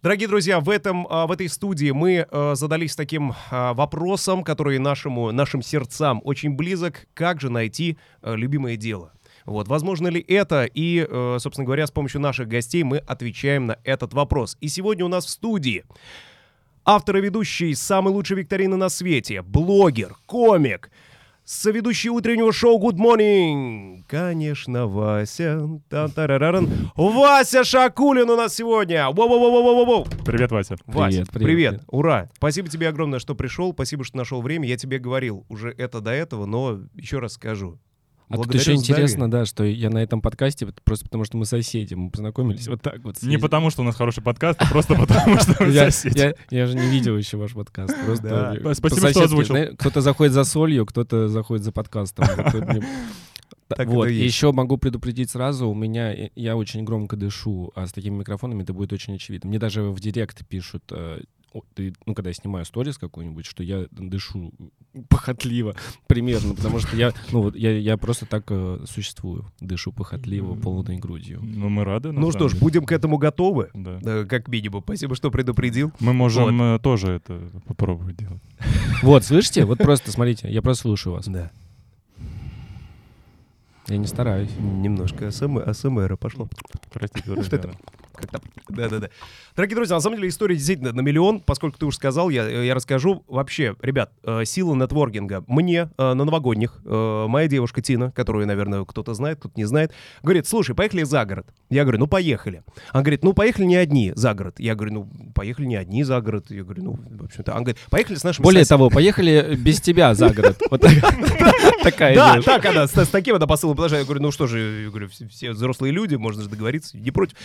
Дорогие друзья, в, этом, а, в этой студии мы а, задались таким а, вопросом, который нашему, нашим сердцам очень близок. Как же найти любимое дело? Вот, возможно ли это? И, собственно говоря, с помощью наших гостей мы отвечаем на этот вопрос. И сегодня у нас в студии автор и ведущий самой лучшей викторины на свете, блогер, комик, соведущий утреннего шоу Good Morning. Конечно, Вася. Тан-тарараран. Вася Шакулин у нас сегодня. Воу-воу-воу-воу-воу. Привет, Вася. Вася, привет, привет, привет. Ура. Спасибо тебе огромное, что пришел. Спасибо, что нашел время. Я тебе говорил уже это до этого, но еще раз скажу. А тут еще интересно, да, что я на этом подкасте, просто потому что мы соседи, мы познакомились вот так вот. Не потому, что у нас хороший подкаст, а просто потому, что мы соседи. Я же не видел еще ваш подкаст. Просто Спасибо, что озвучил. Кто-то заходит за солью, кто-то заходит за подкастом. Так вот, и еще могу предупредить сразу, у меня, я очень громко дышу, а с такими микрофонами это будет очень очевидно. Мне даже в директ пишут э, ну, когда я снимаю сторис какой-нибудь, что я дышу похотливо примерно, потому что я, ну, вот я, я просто так э, существую, дышу похотливо, полной грудью. Ну, мы рады. Ну что ж, будем к этому готовы, да. Да, как минимум. Спасибо, что предупредил. Мы можем вот. Э, тоже это попробовать делать. Вот, слышите? Вот просто, смотрите, я просто слушаю вас. Да. Я не стараюсь. Немножко АСМР пошло. Простите, друзья. Да-да-да. Дорогие друзья, на самом деле история действительно на миллион. Поскольку ты уже сказал, я, я расскажу. Вообще, ребят, э, сила нетворкинга. Мне э, на новогодних э, моя девушка Тина, которую, наверное, кто-то знает, кто-то не знает, говорит, слушай, поехали за город. Я говорю, ну поехали. Она говорит, ну поехали не одни за город. Я говорю, ну поехали не одни за город. Я говорю, ну, в общем-то. Она говорит, поехали с нашими Более того, поехали без тебя за город. Вот такая Да, так она, с таким она посылом положила. Я говорю, ну что же, я говорю, все взрослые люди, можно же договориться, не против.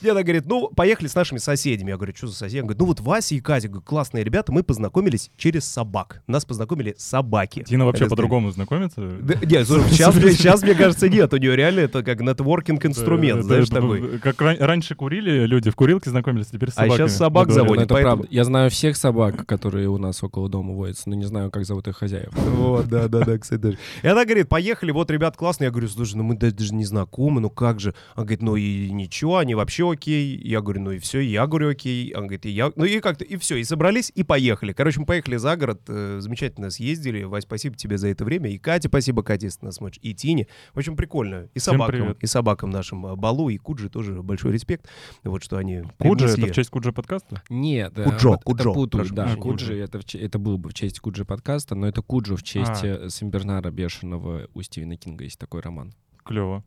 И она говорит, ну, поехали с нашими соседями. Я говорю, что за соседи? Она говорит, ну вот Вася и Катя, говорю, классные ребята, мы познакомились через собак. Нас познакомили собаки. Тина вообще по-другому знакомится? Да, нет, сейчас, сейчас, мне кажется, нет. У нее реально это как нетворкинг-инструмент, знаешь, такой. Как раньше курили люди, в курилке знакомились, теперь с собаками. А сейчас собак заводят. Это правда. Я знаю всех собак, которые у нас около дома водятся, но не знаю, как зовут их хозяев. Вот, да, да, да, кстати, даже. И она говорит, поехали, вот ребят классные. Я говорю, слушай, ну мы даже не знакомы, ну как же? Она говорит, ну и ничего, они вообще окей. Я говорю, ну и все, и я говорю, окей. Он говорит, и я, ну и как-то, и все, и собрались, и поехали. Короче, мы поехали за город, э, замечательно съездили. Вась, спасибо тебе за это время. И Кате, спасибо, Кате, если нас смотришь, и Тине. В общем, прикольно. И собакам, и собакам нашим э, Балу, и Куджи тоже большой респект. Вот что они Куджи, это в честь Куджи подкаста? Нет. Куджо, вот, Куджо. Это путаю, да, Куджи, это, в, это было бы в честь Куджи подкаста, но это Куджо в честь а. Э, сенбернара бешеного у Стивена Кинга есть такой роман. Клево.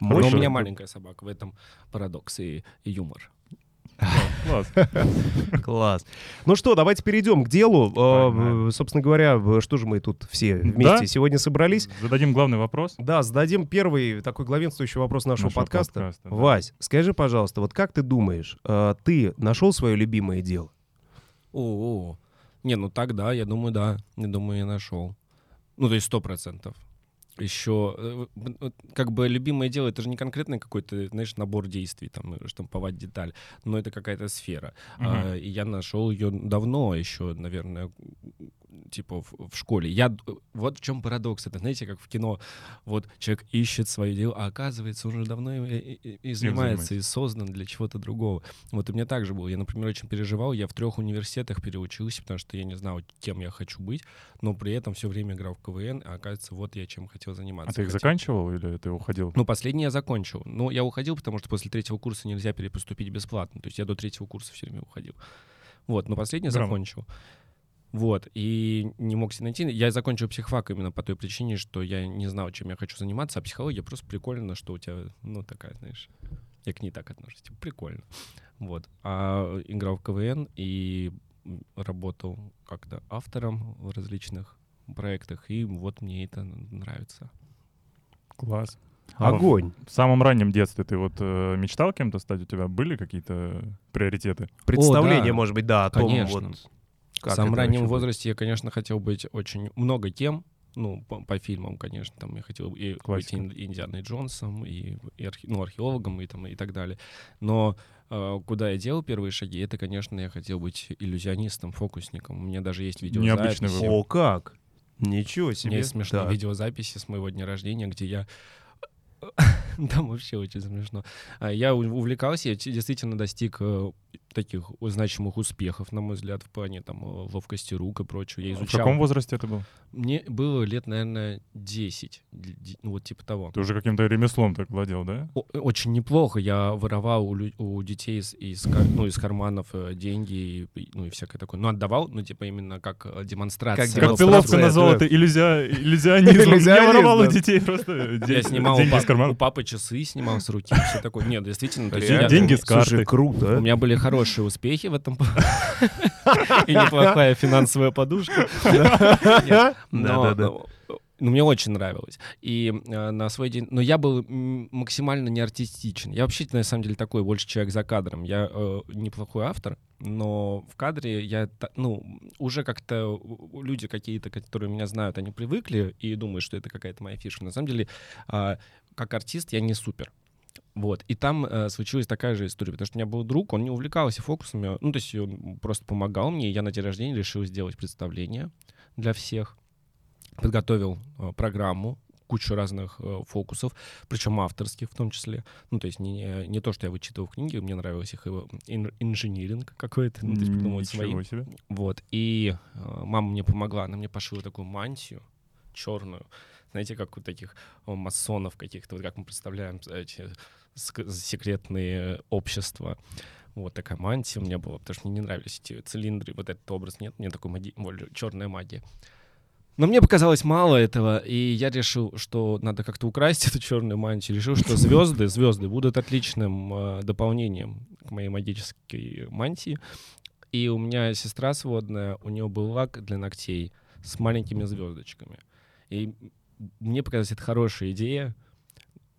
Но у меня маленькая собака, в этом парадокс и, и юмор. Класс. Класс. Ну что, давайте перейдем к делу. Погнали. Собственно говоря, что же мы тут все вместе да? сегодня собрались? Зададим главный вопрос. Да, зададим первый такой главенствующий вопрос нашего, нашего подкаста. подкаста да. Вась, скажи, пожалуйста, вот как ты думаешь, э, ты нашел свое любимое дело? О, не, ну так да, я думаю, да. Я думаю, я нашел. Ну, то есть сто процентов еще э, как бы любимое дело это же не конкретный какой-то знаешь набор действий там э, штамповать деталь но это какая-то сфера uh-huh. а, и я нашел ее давно еще наверное типа в, в школе. Я вот в чем парадокс. Это знаете, как в кино, вот человек ищет свое дело, а оказывается он уже давно и, и, и занимается и создан для чего-то другого. Вот у меня так же было. Я, например, очень переживал. Я в трех университетах переучился, потому что я не знал, кем я хочу быть, но при этом все время играл в КВН, а оказывается, вот я чем хотел заниматься. А ты их хотел. заканчивал или ты уходил? Ну, последний я закончил. Но я уходил, потому что после третьего курса нельзя перепоступить бесплатно. То есть я до третьего курса все время уходил. Вот, но последний Грамотно. закончил. Вот, и не мог себе найти. Я закончил психфак именно по той причине, что я не знал, чем я хочу заниматься, а психология просто прикольно, что у тебя, ну, такая, знаешь, я к ней так отношусь, типа, прикольно. Вот. А играл в КВН и работал как-то автором в различных проектах, и вот мне это нравится. Класс. А Огонь. В самом раннем детстве ты вот э, мечтал кем-то стать? У тебя были какие-то приоритеты? Представление, О, да. может быть, да, о том, Конечно. вот как в самом раннем возрасте я, конечно, хотел быть очень много тем, ну, по, по фильмам, конечно, там я хотел и Классика. быть Индианой Джонсом, и, и архе, ну, археологом, и, там, и так далее. Но э, куда я делал первые шаги, это, конечно, я хотел быть иллюзионистом, фокусником. У меня даже есть видеозапись. О, как? Ничего себе. У меня есть смешные да. видеозаписи с моего дня рождения, где я Там вообще очень смешно. А, Я увлекался, я действительно достиг э, таких значимых успехов, на мой взгляд, в плане там э, ловкости рук и прочего. Я А В изучал. каком возрасте это был? Мне было лет, наверное, 10, д- д- ну вот типа того. Ты уже каким-то ремеслом так владел, да? О- Очень неплохо. Я воровал у, детей из, из, ну, из карманов э, деньги, и, ну и всякое такое. Ну, отдавал, ну, типа именно как э, демонстрация. Как Как назвал это иллюзия... иллюзионизм. Я воровал у детей просто Я снимал у, деньги часы, снимал с руки, все такое. Нет, действительно. то есть Реально? я- деньги с Слушай, карты. круто. У меня были хорошие успехи в этом. И неплохая финансовая подушка. Да-да-да. Ну, мне очень нравилось. И э, на свой день... Но я был максимально не артистичен. Я вообще, на самом деле, такой больше человек за кадром. Я э, неплохой автор, но в кадре я, ну, уже как-то люди какие-то, которые меня знают, они привыкли и думают, что это какая-то моя фишка. На самом деле, а, как артист я не супер. Вот. И там э, случилась такая же история, потому что у меня был друг, он не увлекался фокусами, ну, то есть он просто помогал мне, и я на день рождения решил сделать представление для всех. Подготовил э, программу, кучу разных э, фокусов, причем авторских в том числе. Ну, то есть не, не, то, что я вычитывал в книге, мне нравилось их ин- инжиниринг какой-то, ну, то есть придумывать свои. Себе. Вот. И э, мама мне помогла, она мне пошила такую мантию черную. Знаете, как у таких о, масонов каких-то, вот как мы представляем эти ск- секретные общества. Вот такая мантия у меня была, потому что мне не нравились эти цилиндры, вот этот образ нет, мне такой маги... черная магия. Но мне показалось мало этого, и я решил, что надо как-то украсть эту черную мантию. Решил, что звезды, звезды будут отличным э, дополнением к моей магической мантии. И у меня сестра сводная, у нее был лак для ногтей с маленькими звездочками. И мне показалась это хорошая идея.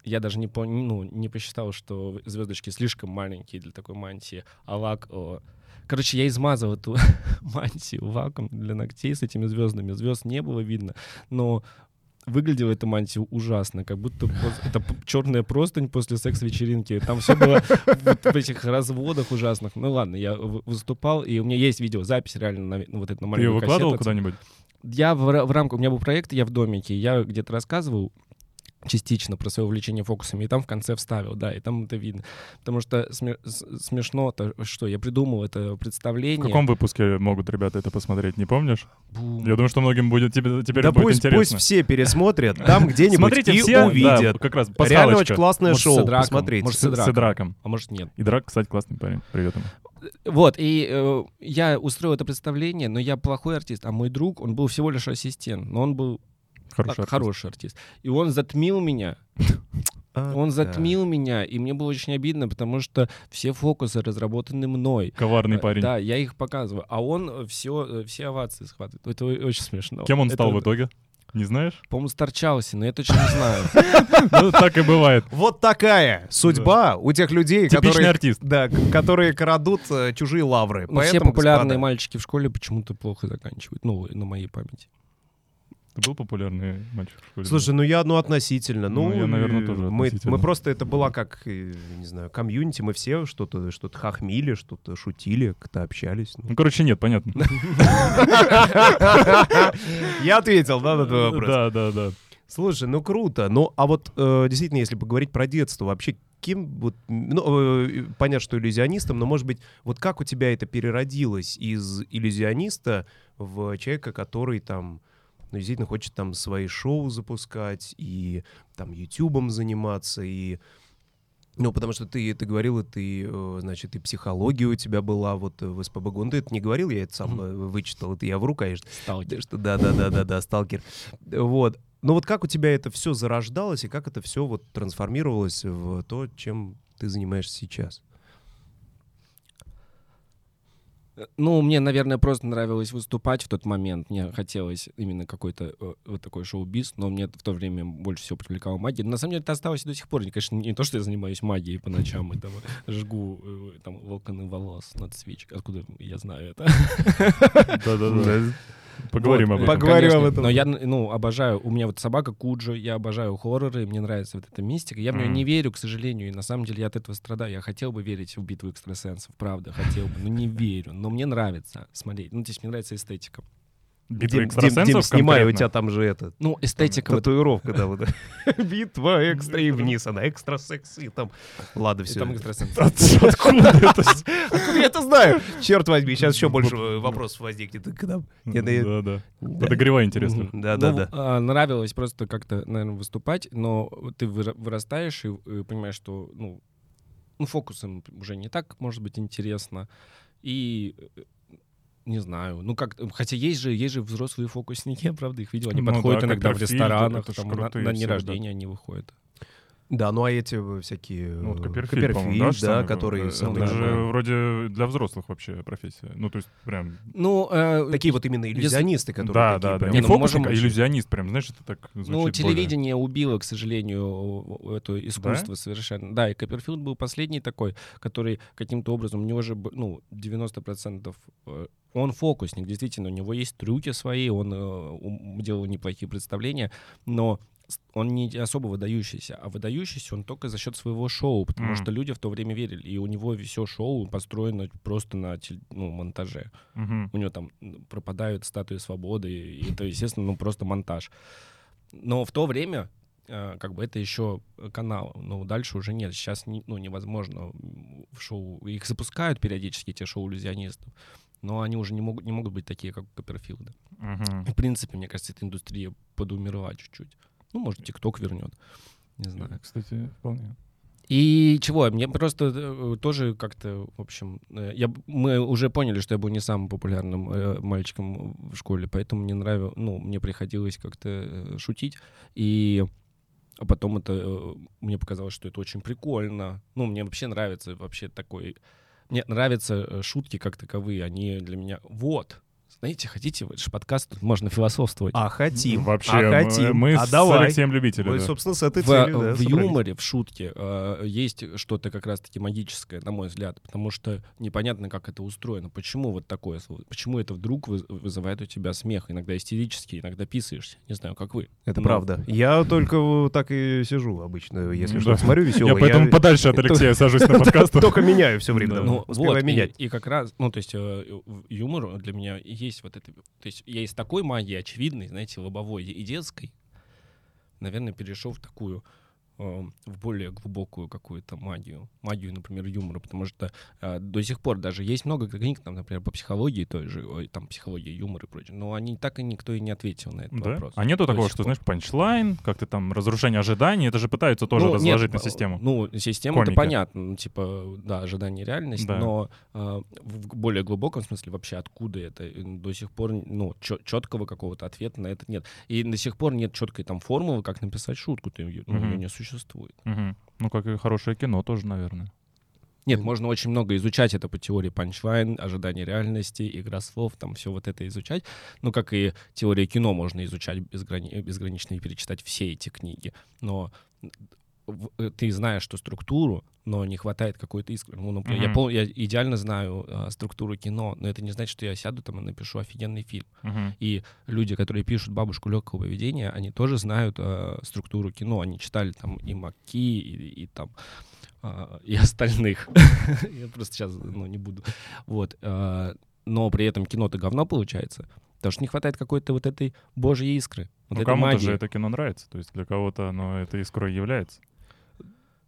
Я даже не, пон- ну, не посчитал, что звездочки слишком маленькие для такой мантии, а лак... о. Короче, я измазал эту мантию лаком для ногтей с этими звездами. Звезд не было видно, но выглядела эта мантия ужасно, как будто это черная простынь после секс-вечеринки. Там все было вот в этих разводах ужасных. Ну ладно, я выступал, и у меня есть видеозапись реально на, ну, вот это на Ты ее маленькую выкладывал куда-нибудь? Я в, в рамках, у меня был проект, я в домике, я где-то рассказывал частично про свое увлечение фокусами, и там в конце вставил, да, и там это видно. Потому что сме- с- смешно, то, что я придумал это В представление. каком выпуске могут ребята это посмотреть, не помнишь? Бум. Я думаю, что многим будет тебе- теперь Да будет пусть, пусть интересно. все пересмотрят там где-нибудь Смотрите и все, увидят. да, как раз Реально очень классное Может, с шоу, Идраком, посмотрите. может, С с Идраком. Идраком. А может нет. И Драк, кстати, классный парень. Привет ему. Вот, и э, я устроил это представление, но я плохой артист, а мой друг, он был всего лишь ассистент, но он был Хороший а, артист. хороший артист. И он затмил меня, А, он да. затмил меня, и мне было очень обидно, потому что все фокусы разработаны мной. Коварный Э, парень. Да, я их показываю, а он все, все овации схватывает. Это очень смешно. Кем он Это, стал в итоге? Не знаешь? По-моему, сторчался, но я точно не знаю. Ну, так и бывает. Вот такая судьба у тех людей, Типичный которые, артист. да, которые крадут э, чужие лавры. Но все популярные мальчики в школе почему-то плохо заканчивают. Ну, на моей памяти. Ты был популярный мальчик в школе? Слушай, ну я, ну, относительно. Ну, Ну, я, наверное, э, тоже мы, мы просто, это была как, э, не знаю, комьюнити, мы все что-то что хахмили, что-то шутили, как-то общались. ну. Ну, короче, нет, понятно. Я ответил, да, на твой вопрос? Да, да, да. Слушай, ну круто. Ну, а вот э, действительно, если поговорить про детство, вообще кем вот, ну, э, понятно, что иллюзионистом, но, может быть, вот как у тебя это переродилось из иллюзиониста в человека, который там, ну, действительно хочет там свои шоу запускать и там ютубом заниматься, и ну, потому что ты, ты говорил, и ты, э, значит, и психология у тебя была вот э, в СПБГУ. Ну, ты это не говорил, я это сам э, вычитал, это я вру, конечно. Сталкер. Что да, да, да, да, да, сталкер. Вот. Но вот как у тебя это все зарождалось и как это все вот трансформировалось в то, чем ты занимаешься сейчас? Ну, мне, наверное, просто нравилось выступать в тот момент. Мне хотелось именно какой-то э, вот такой шоу-биз, но мне в то время больше всего привлекала магия. На самом деле, это осталось и до сих пор. Конечно, не то, что я занимаюсь магией по ночам и там жгу э, там локоны волос над свечкой. Откуда я знаю это? Да-да-да. Поговорим Вот, об этом. Поговорим конечно. об этом. Но я, ну, обожаю. У меня вот собака Куджо, я обожаю хорроры, мне нравится вот эта мистика. Я в нее не верю, к сожалению, и на самом деле я от этого страдаю. Я хотел бы верить в битву экстрасенсов, правда, хотел бы, но не верю. Но мне нравится смотреть. Ну, то есть мне нравится эстетика. Битва Дим, Дим, экстрасенсов Дим, снимай, у конкретно? тебя там же это... Ну, эстетика вот Татуировка, да, вот. Битва экстра и вниз, она экстра секси, там... Ладно, все. там экстрасенсы. Откуда это? Откуда я это знаю? Черт возьми, сейчас еще больше вопросов возникнет. к нам. Не, да, Да, да. Подогревай, интересно. Да, да, Ну, да. а, нравилось просто как-то, наверное, выступать, но ты выра- вырастаешь и э, понимаешь, что, ну, ну, фокусом уже не так, может быть, интересно. И э, не знаю, ну как, хотя есть же, есть же взрослые фокусники, я правда их видел, они Ну подходят да, иногда в ресторанах, ж там, на, на дни рождения они выходят. Да, ну а эти э, всякие... Ну, вот э, Копперфильд, да, Копперфильд, да, самый, которые э, самые... Это же да. вроде для взрослых вообще профессия. Ну, то есть прям... Ну, э, Такие вот именно иллюзионисты, которые Да, такие да, да. прям- Не Не, ну, фокусник, можем- а иллюзионист прям, знаешь, это так звучит Ну, более- телевидение убило, к сожалению, это искусство совершенно. Да, и Копперфилд был последний такой, который каким-то образом, у него же, ну, 90% э, он фокусник, действительно, у него есть трюки свои, он э, ум- делал неплохие представления, но он не особо выдающийся, а выдающийся он только за счет своего шоу, потому Мгм. что люди в то время верили, и у него все шоу построено просто на ну, монтаже. Мгм. У него там пропадают статуи свободы, и это, естественно, ну просто монтаж. Но в то время э, как бы это еще канал, но дальше уже нет. Сейчас не- ну, невозможно в шоу. Их запускают периодически, эти шоу иллюзионистов, но они уже не могут, не могут быть такие, как у Копперфилда. Мгм. В принципе, мне кажется, эта индустрия подумерла чуть-чуть. Ну, может, ТикТок вернет. Не знаю. Кстати, вполне. И чего? Мне просто э, тоже как-то, в общем, э, я, мы уже поняли, что я был не самым популярным э, мальчиком в школе, поэтому мне нравилось, ну, мне приходилось как-то э, шутить. И а потом это э, мне показалось, что это очень прикольно. Ну, мне вообще нравится вообще такой. Мне нравятся э, шутки как таковые. Они для меня. Вот. Знаете, хотите, это же подкаст, тут можно философствовать. А хотим, Вообще, а мы- хотим. мы а с давай. Алексеем любители. Вот, да. собственно, с этой в, целью, да, в собрались. юморе, в шутке э, есть что-то как раз-таки магическое, на мой взгляд, потому что непонятно, как это устроено. Почему вот такое слово? Почему это вдруг выз- вызывает у тебя смех? Иногда истерический, иногда писаешься. Не знаю, как вы. Это Ну, правда. Я только так и сижу обычно, если что-то смотрю веселое. Я поэтому подальше от Алексея сажусь на подкаст. Только меняю все время. Ну, успеваю менять. и как раз, ну, то есть э, юмор для меня есть вот это, то есть я из такой магии очевидной, знаете, лобовой и детской, наверное, перешел в такую, в более глубокую какую-то магию, магию, например, юмора, потому что э, до сих пор даже есть много книг, там, например, по психологии той же, ой, там, психология юмора и прочее, но они так и никто и не ответил на этот Да? вопрос. А нету До такого, что, пор. знаешь, панчлайн, как-то там разрушение ожиданий, это же пытаются тоже Ну, нет, разложить на э, систему. Ну, система-то Комики. понятно, ну, типа, да, ожидание реальность, Да. но э, в более глубоком смысле вообще откуда это до сих пор, ну, четкого какого-то ответа на это нет. И до сих пор нет четкой там формулы, как написать шутку, ты, ну, Мгм. её не существует. Мгм. Ну, как и хорошее кино тоже, наверное. Нет, можно очень много изучать это по теории панчлайн, ожидание реальности, игра слов, там все вот это изучать. Ну, как и теория кино можно изучать безграни- безгранично и перечитать все эти книги. Но ты знаешь эту структуру, но не хватает какой-то искры. Ну, например, я, Мгм. пол- я идеально знаю а, структуру кино, но это не значит, что я сяду там и напишу офигенный фильм. Мгм. И люди, которые пишут «Бабушку легкого поведения», они тоже знают а, структуру кино. Они читали там и Маки, и, и там а, и остальных. Я просто сейчас ну, не буду. Вот. а, Но при этом кино-то говно получается. Потому что не хватает какой-то вот этой божьей искры. Вот Ну, кому-то же это кино нравится. То есть для кого-то оно этой искрой является.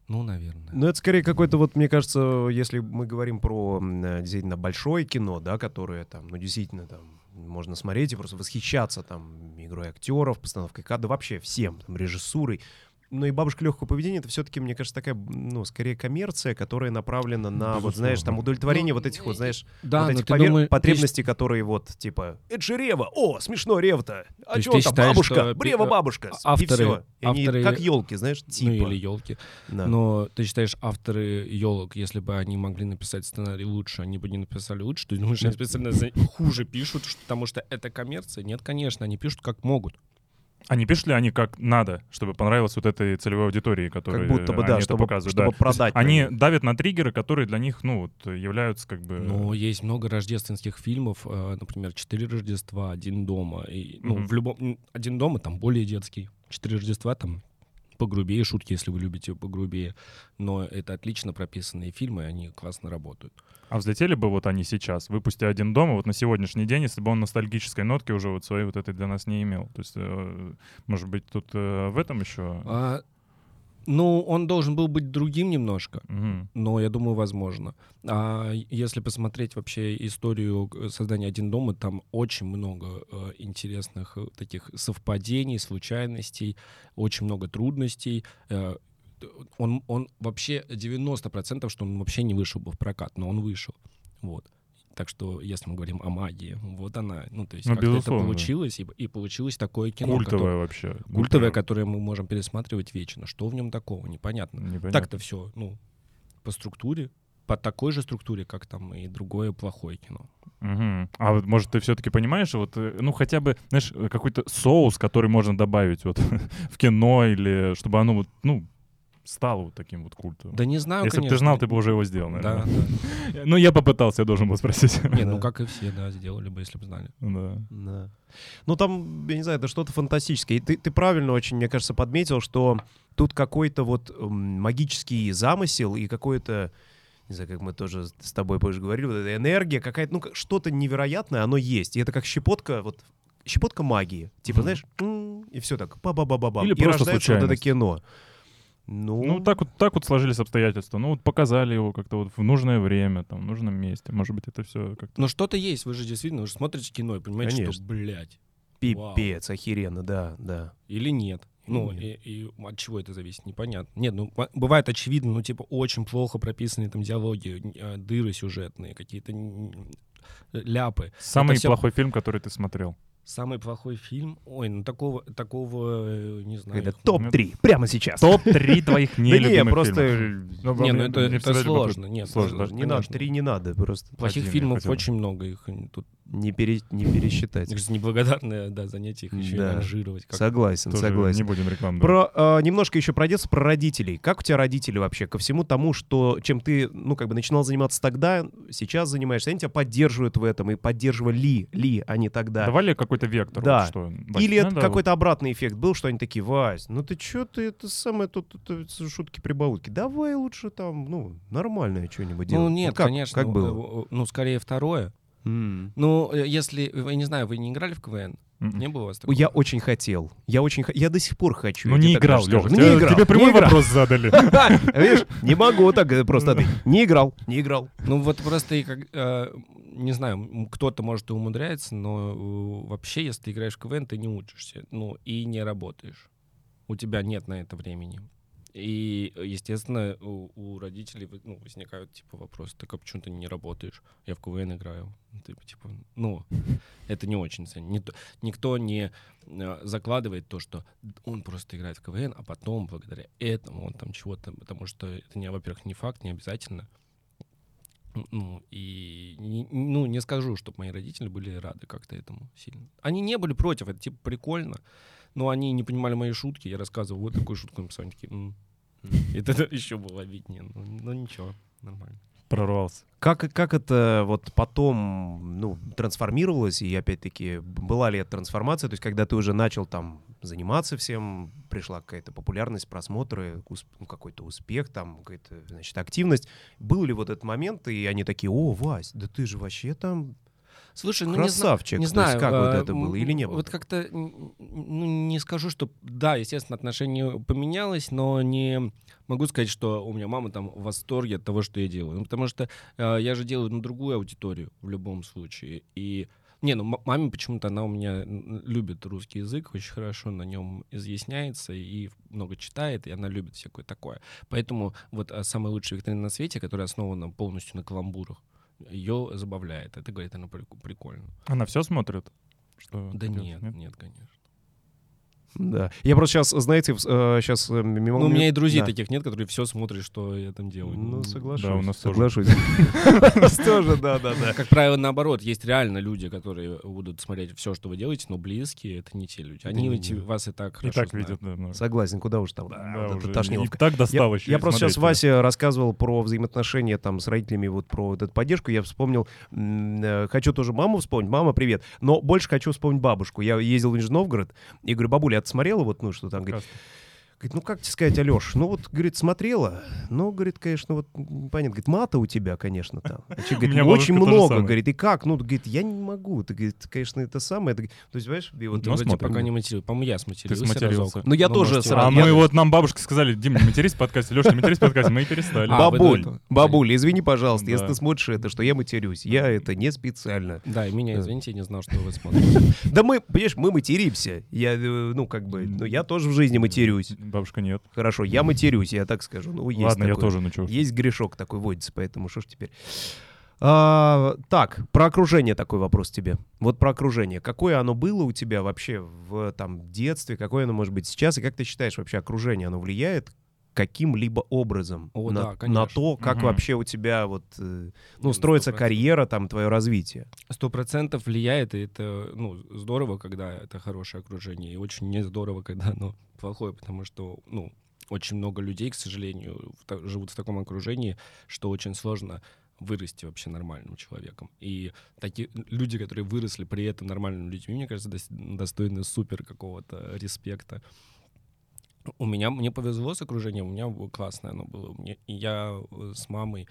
Ну, наверное. Ну, это скорее какой-то вот, мне кажется, если мы говорим про э, действительно большое кино, да, которое там, ну, действительно там можно смотреть и просто восхищаться там игрой актеров, постановкой кадра, вообще всем, там, режиссурой. Но и «Бабушка легкого поведения» — это все-таки, мне кажется, такая, ну, скорее коммерция, которая направлена на, вот, знаешь, там, Безусловно. удовлетворение Ну, вот этих вот, знаешь, Да, вот этих ты повер- думаешь- ты потребностей, которые вот, типа, это же Рева, о, смешно Рева-то, а что ты там, считаешь, бабушка, что Брева пи- бабушка, и авторы- все. И они авторы- как елки, знаешь, Ну, типа. или елки. Да. Но ты считаешь, авторы елок, если бы они могли написать сценарий лучше, они бы не написали лучше? Ты думаешь, они специально хуже пишут, потому что это коммерция? Нет, конечно, они пишут как могут. А не пишут ли они как надо, чтобы понравилось вот этой целевой аудитории, которая Как будто бы, да, они это чтобы, показывают? чтобы да. продать. Они давят на триггеры, которые для них, ну, вот, являются как бы... Но есть много рождественских фильмов, э, например, «Четыре Рождества», «Один дома». И, ну, Мгм. в любом... «Один дома» там более детский. «Четыре Рождества» там погрубее шутки, если вы любите погрубее. Но это отлично прописанные фильмы, они классно работают. А взлетели бы вот они сейчас, выпусти «Один дома» вот на сегодняшний день, если бы он ностальгической нотки уже вот своей вот этой для нас не имел? То есть, э, может быть, тут э, в этом еще... А, ну, он должен был быть другим немножко, Мгм. но я думаю, возможно. А если посмотреть вообще историю э, создания «Один дома», там очень много э, интересных э, таких совпадений, случайностей, очень много трудностей. Э, он, он вообще 90%, что он вообще не вышел бы в прокат, но он вышел. Вот. Так что, если мы говорим о магии, вот она, ну, то есть Ну, как-то это получилось, и, и получилось такое кино. Культовое которое- вообще. Культовое, которое мы можем пересматривать вечно. Что в нем такого? Непонятно. непонятно. Так-то все, ну, по структуре, по такой же структуре, как там и другое плохое кино. Мгм. А вот, может, ты все-таки понимаешь, вот, э, ну, хотя бы, знаешь, э, какой-то соус, который можно добавить вот в кино, или чтобы оно вот, ну, стало вот таким вот культовым. Да не знаю, Если бы ты знал, ты бы уже его сделал, Да, наверное. да. Ну, я попытался, я должен был спросить. Не, ну Да. как и все, да, сделали бы, если бы знали. Да. Да. Ну, там, я не знаю, это что-то фантастическое. И ты, ты правильно очень, мне кажется, подметил, что тут какой-то вот магический замысел и какое-то, не знаю, как мы тоже с тобой позже говорили, вот эта энергия, какая-то, ну, что-то невероятное, оно есть. И это как щепотка, вот, щепотка магии. Типа, Мгм. знаешь, и все так, ба ба ба ба ба Или И просто рождается вот это кино. Ну, Ну, так вот, так вот сложились обстоятельства. Ну, вот показали его как-то вот в нужное время, там, в нужном месте. Может быть, это все как-то... Но что-то есть, вы же действительно, вы же смотрите кино и понимаете, Конечно. что, блядь, пипец, охеренно, да, да. или нет. Ну, Нет. и, и от чего это зависит, непонятно. Нет, ну, бывает очевидно, ну, типа, очень плохо прописанные там диалоги, э, дыры сюжетные, какие-то ляпы. Самый всё- плохой фильм, который ты смотрел. Самый плохой фильм? Ой, ну, такого, такого, э, не знаю. Это их- топ-3, прямо сейчас. Топ-3 твоих нелюбимых просто... фильмов. Ну, Не, ну это, сложно. Нет, Сложно, Не надо, три не надо, просто Плохих фильмов очень много, их тут не, пере- не пересчитать. это неблагодарное да, занятие их еще и Да. ранжировать. как- Согласен, Тоже согласен. Не будем рекламу. Про э, немножко еще про детство, про родителей. Как у тебя родители вообще ко всему тому, что чем ты, ну, как бы начинал заниматься тогда, сейчас занимаешься, они тебя поддерживают в этом и поддерживали ли они тогда? Давали какой-то вектор. Да. вот что, Вась, Или это надо какой-то обратный эффект был, что они такие, Вась, ну ты что ты это самое тут, тут, тут шутки-прибаутки, давай лучше там, ну, нормальное что-нибудь делать. Ну, нет, как, конечно. Как ну, было? э, Ну, скорее второе. М. Ну, э, если, я не знаю, вы не играли в КВН? вот- М-м. Не было у вас такого? Я очень хотел. Я очень х- Я до сих пор хочу. Ну я не играл, Лёха. Не играл. тебе прямой не играл. вопрос задали. Видишь, не могу так э, просто. Не играл, не играл. Ну, вот просто, и как, э, не знаю, кто-то, может, и умудряется, но вообще, если ты играешь в КВН, ты не учишься, ну, и не работаешь. У тебя нет на это времени. И, естественно, у, у родителей ну, возникают, типа, вопросы, так а почему ты не работаешь? Я в КВН играю. Ты, типа, ну, это не очень ценно. Никто, никто не э, закладывает то, что он просто играет в КВН, а потом, благодаря этому, он там чего-то... Потому что это, не, во-первых, не факт, не обязательно. Ну, и не, ну, не скажу, чтобы мои родители были рады как-то этому сильно. Они не были против, это типа прикольно, но они не понимали мои шутки. Я рассказывал, вот такую шутку написал, они такие, «М, м». И это еще было обиднее. Ну, ну, ничего, нормально. Прорвался. Как, как это вот потом, ну, трансформировалось, и опять-таки, была ли это трансформация, то есть когда ты уже начал там заниматься всем, пришла какая-то популярность, просмотры, ну, какой-то успех, там, какая-то, значит, активность, был ли вот этот момент, и они такие, о, Вась, да ты же вообще там Слушай, ну не, зна- красавчик, не То есть знаю. как вот э, это было, или не было? Вот как-то, ну, не скажу, что, да, естественно, отношение поменялось, но не могу сказать, что у меня мама там в восторге от того, что я делаю. Ну, потому что э, я же делаю на другую аудиторию в любом случае. И не, ну маме почему-то она у меня любит русский язык, очень хорошо на нем изъясняется и много читает, и она любит всякое такое. Поэтому вот а, самая лучшая викторина на свете, которая основана полностью на каламбурах, ее забавляет. Это, говорит, она прик- прикольно. Она все смотрит? Что Да делаешь, нет, нет, конечно. Да. Я просто сейчас, знаете, сейчас мимо... Ну, у меня и друзей Да. таких нет, которые все смотрят, что я там делаю. Ну, соглашусь. Да, у нас тоже. соглашусь. У нас тоже, да, да, да. Как правило, наоборот, есть реально люди, которые будут смотреть все, что вы делаете, но близкие — это не те люди. Они вас и так И хорошо так знают. видят, ну. Согласен, куда уж там. Да, вот уже тошниловка. И так достал Я, еще. я и просто сейчас Вася рассказывал про взаимоотношения там с родителями, вот про вот эту поддержку. Я вспомнил, э, хочу тоже маму вспомнить. Мама, привет. Но больше хочу вспомнить бабушку. Я ездил в Нижний Новгород и говорю, бабуля, а ты смотрела вот, ну, что там, говорит, Говорит, ну как тебе сказать, Алеш, ну вот, говорит, смотрела, ну, говорит, конечно, вот, понятно, говорит, мата у тебя, конечно, там. А человек говорит, меня «Ну, очень много, говорит, и как? Ну, говорит, я не могу, ты, говорит, конечно, это самое. Это- То есть, понимаешь, и вот Ты Ну, вроде смотрим. пока не материл. По-моему, я сматерился. сматерился. разок. Ну, я Ну, тоже можете- сразу- А я- мы вот нам бабушка сказали, Дим, не матерись в подкасте, Леша, не матерись в подкасте, мы и перестали. А, Бабуль, это- бабуль, извини, пожалуйста, если Да. ты смотришь это, что я матерюсь. Я это не специально. Да, и меня, Да. извините, я не знал, что вы смотрите. Да мы, понимаешь, мы материмся. Я, э, ну, как бы, ну, я тоже в жизни матерюсь. Бабушка нет. Хорошо, я матерюсь, я так скажу. Ну, есть Ладно, я такое. тоже, ну чё. Есть грешок такой водится, поэтому что ж теперь. А, так, про окружение такой вопрос тебе. Вот про окружение. Какое оно было у тебя вообще в там, детстве, какое оно может быть сейчас, и как ты считаешь, вообще окружение, оно влияет каким-либо образом О, на, да, на то, как Мгм. вообще у тебя вот, э, ну, строится 100%. карьера, там, твое развитие? Сто процентов влияет, и это, ну, здорово, когда это хорошее окружение, и очень не здорово, когда оно плохое, потому что, ну, очень много людей, к сожалению, в живут в таком окружении, что очень сложно вырасти вообще нормальным человеком. И такие люди, которые выросли при этом нормальными людьми, мне кажется, дос- достойны супер какого-то респекта. У меня, мне повезло с окружением, у меня классное оно было. Мне, я э, с мамой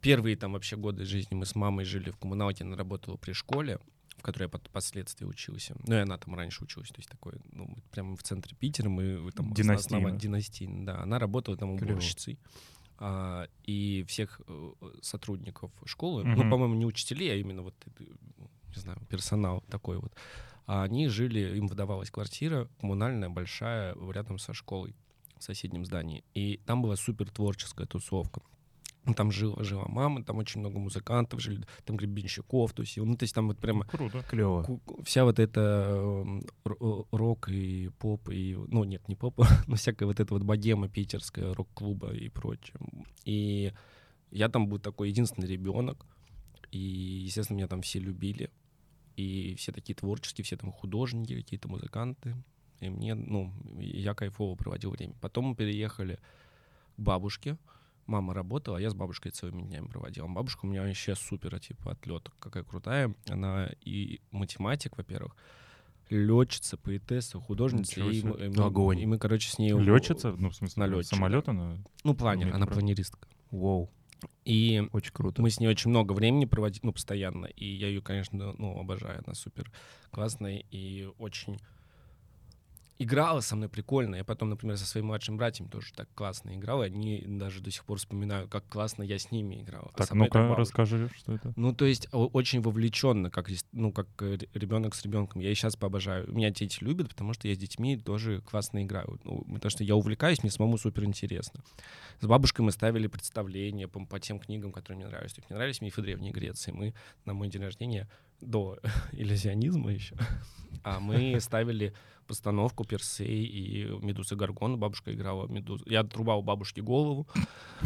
первые там вообще годы жизни мы с мамой жили в коммуналке, она работала при школе, в которой я под- впоследствии учился. Ну, и она там раньше училась, то есть такой, ну, мы прямо в центре Питера, мы там... основ- Династийно. основа- Династийно, да. Она работала там уборщицей. А, и всех э, сотрудников школы, Мгм. ну, по-моему, не учителей, а именно вот, не знаю, персонал такой вот, а они жили, им выдавалась квартира коммунальная, большая, рядом со школой в соседнем здании. И там была супер творческая тусовка. Ну, Там жила, жила мама, там очень много музыкантов жили, там Гребенщиков, то есть, ну, то есть там вот прямо Круто. Клево. вся вот эта эм, э, рок и поп, и, ну, нет, не поп, но всякая вот эта вот богема питерская, рок-клуба и прочее. И я там был такой единственный ребенок, и, естественно, меня там все любили, и все такие творческие, все там художники, какие-то музыканты, и мне, ну, я кайфово проводил время. Потом мы переехали к бабушке, Мама работала, а я с бабушкой целыми днями проводил. Бабушка у меня вообще супер, типа, отлет. Какая крутая. Она и математик, во-первых, летчица, поэтесса, художница. И мы, и мы- Огонь. и мы, короче, с ней... Летчица? Ну, в смысле, На лётчика. самолет она? Ну, планер, она управлять. планеристка. Воу, И очень круто. мы с ней очень много времени проводили, ну, постоянно. И я ее, конечно, ну, обожаю. Она супер классная и очень играла со мной прикольно. Я потом, например, со своим младшим братьем тоже так классно играл. И они даже до сих пор вспоминают, как классно я с ними играл. А Так, мной ну-ка, расскажи, что это. Ну, то есть очень вовлеченно, как, ну, как ребенок с ребенком. Я и сейчас пообожаю. Меня дети любят, потому что я с детьми тоже классно играю. Ну, потому что я увлекаюсь, мне самому супер интересно. С бабушкой мы ставили представления по, по тем книгам, которые мне нравились. То есть мне нравились мифы Древней Греции. Мы на мой день рождения до иллюзионизма еще, а мы ставили постановку Персей и Медуза Гаргона. Бабушка играла Медузу. Я отрубал бабушке голову.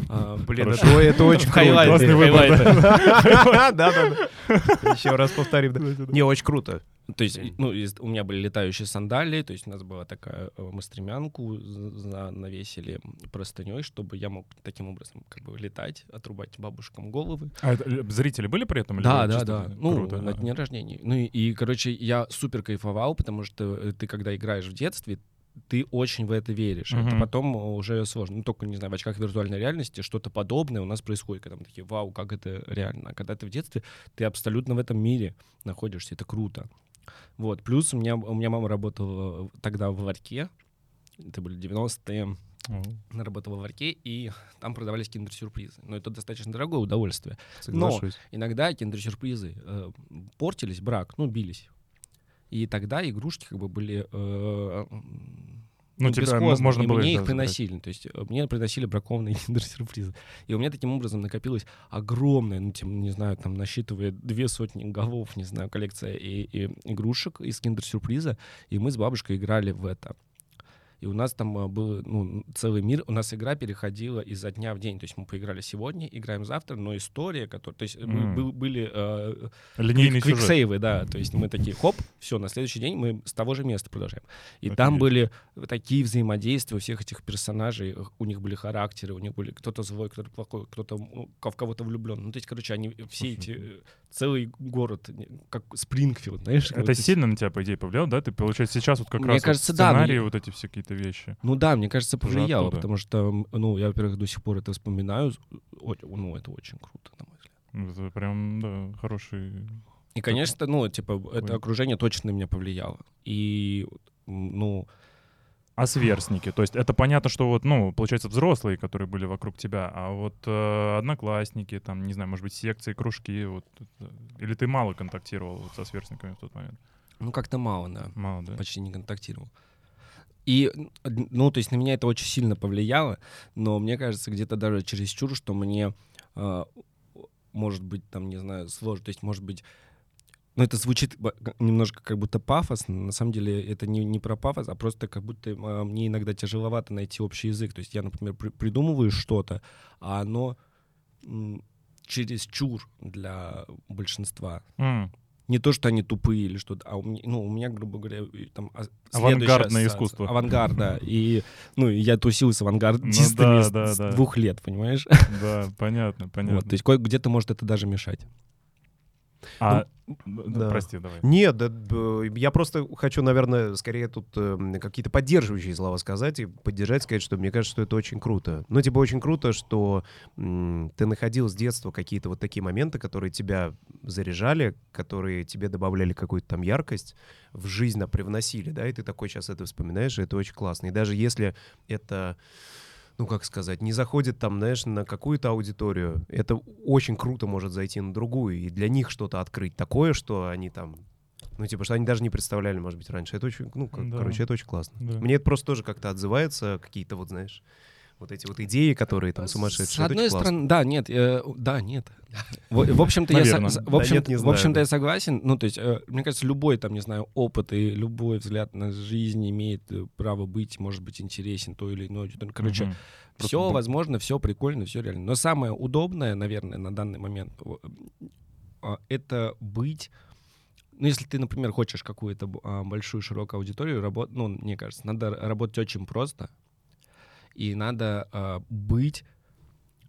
А, Блин, это, это очень круто. Да, да, да. Еще раз повторим. да. Не, очень круто. То есть, ну, из- у меня были летающие сандалии, то есть у нас была такая, э, мы стремянку навесили простыней, чтобы я мог таким образом как бы летать, отрубать бабушкам головы. А это, э, зрители были при этом? Да, да, да. Ну, Круто. на ага. дне рождения. Ну и, и, короче, я супер кайфовал, потому что э, ты, когда играешь в детстве, ты очень в это веришь. Это Мгм. потом уже сложно. Ну, только, не знаю, в очках виртуальной реальности что-то подобное у нас происходит, когда мы такие, вау, как это реально. А когда ты в детстве, ты абсолютно в этом мире находишься, это круто. Вот. Плюс у меня, у меня мама работала тогда в ларьке, это были 90-е, О. она работала в ларьке, и там продавались киндер-сюрпризы. Но это достаточно дорогое удовольствие. Соглашусь. Иногда киндер-сюрпризы э, портились, брак, ну, бились. И тогда игрушки как бы были... э, Ну, тебя м- бесхозные, можно и было мне их приносили. То есть э, мне приносили бракованные киндер-сюрпризы. И у меня таким образом накопилось огромное, ну, тем, не знаю, там, насчитывая две сотни голов, не знаю, коллекция и, и игрушек из киндер-сюрприза. И мы с бабушкой играли в это. И у нас там э, был ну, целый мир. У нас игра переходила изо дня в день. То есть мы поиграли сегодня, играем завтра, но история, которая... То есть М. был- были э, Линейный сюжет. квиксейвы, да. То есть мы такие, хоп, все, на следующий день мы с того же места продолжаем. И Офигеть. там были такие взаимодействия у всех этих персонажей, у них были характеры, у них были кто-то злой, кто-то плохой, кто-то ну, в кого-то влюблен. Ну, то есть, короче, они все эти, целый город, как Спрингфилд, знаешь? Это вот эти- сильно на тебя, по идее, повлияло, да? Ты, получается, сейчас вот как Мне раз вот кажется, да, но сценарии вот эти все какие-то какие-то вещи. Ну да, мне кажется, повлияло, оттуда. потому что, ну, я, во-первых, до сих пор это вспоминаю. О- Ну, это очень круто, на мой взгляд. Ну, Это прям, да, хороший... И, конечно, ну, типа, это окружение точно на меня повлияло. И, ну, А сверстники? То есть это понятно, что вот, ну, получается, взрослые, которые были вокруг тебя, а вот э, одноклассники, там, не знаю, может быть, секции, кружки, вот, это- или ты мало контактировал вот со сверстниками в тот момент? ну как-то мало, да. Мало, да? почти не контактировал. И, ну, то есть на меня это очень сильно повлияло, но мне кажется, где-то даже чересчур, что мне, а, может быть, там, не знаю, сложно. То есть, может быть, ну, это звучит немножко как будто пафосно. На самом деле это не, не про пафос, а просто как будто а, мне иногда тяжеловато найти общий язык. То есть я, например, при- придумываю что-то, а оно м, чересчур для большинства. М, Не то, что они тупые или что-то, а у меня, ну, у меня, грубо говоря, там а- Авангардное искусство. Авангард, да. И, ну, я тусил с авангардистами Ну да, с, да, с да. двух лет, понимаешь? Да, понятно, понятно. Вот, то есть где-то может это даже мешать. А, да. да, прости, давай. Нет, да, я просто хочу, наверное, скорее тут э, какие-то поддерживающие слова сказать и поддержать, сказать, что мне кажется, что это очень круто. Ну, типа, очень круто, что м, ты находил с детства какие-то вот такие моменты, которые тебя заряжали, которые тебе добавляли какую-то там яркость, в жизнь а, привносили, да, и ты такой сейчас это вспоминаешь, и это очень классно. И даже если это ну, как сказать, не заходит там, знаешь, на какую-то аудиторию, это очень круто может зайти на другую, и для них что-то открыть такое, что они там, ну, типа, что они даже не представляли, может быть, раньше. Это очень, ну, как- Да. короче, это очень классно. Да. Мне это просто тоже как-то отзывается, какие-то вот, знаешь, вот эти вот идеи, которые там сумасшедшие. С одной стороны, да, нет, э, да, нет. В, в общем-то, я, со- в Да общем, нет, не в знаю, общем-то, да. я согласен. Ну, то есть, э, мне кажется, любой там, не знаю, опыт и любой взгляд на жизнь имеет э, право быть, может быть, интересен той или аудитории. Короче, Мгм. все Просто возможно, все прикольно, все реально. Но самое удобное, наверное, на данный момент, а, это быть. Ну, если ты, например, хочешь какую-то а, большую, широкую аудиторию, работать, ну, мне кажется, надо работать очень просто. И надо а, быть,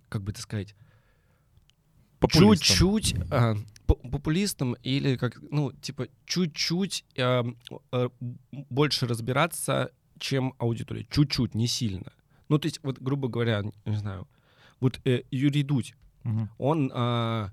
как бы это сказать, чуть-чуть по- популистом или как, ну, типа, чуть-чуть а, а, больше разбираться, чем аудитория. Чуть-чуть, не сильно. Ну, то есть, вот, грубо говоря, не знаю, вот э, Юрий Дудь, Мгм. он, а,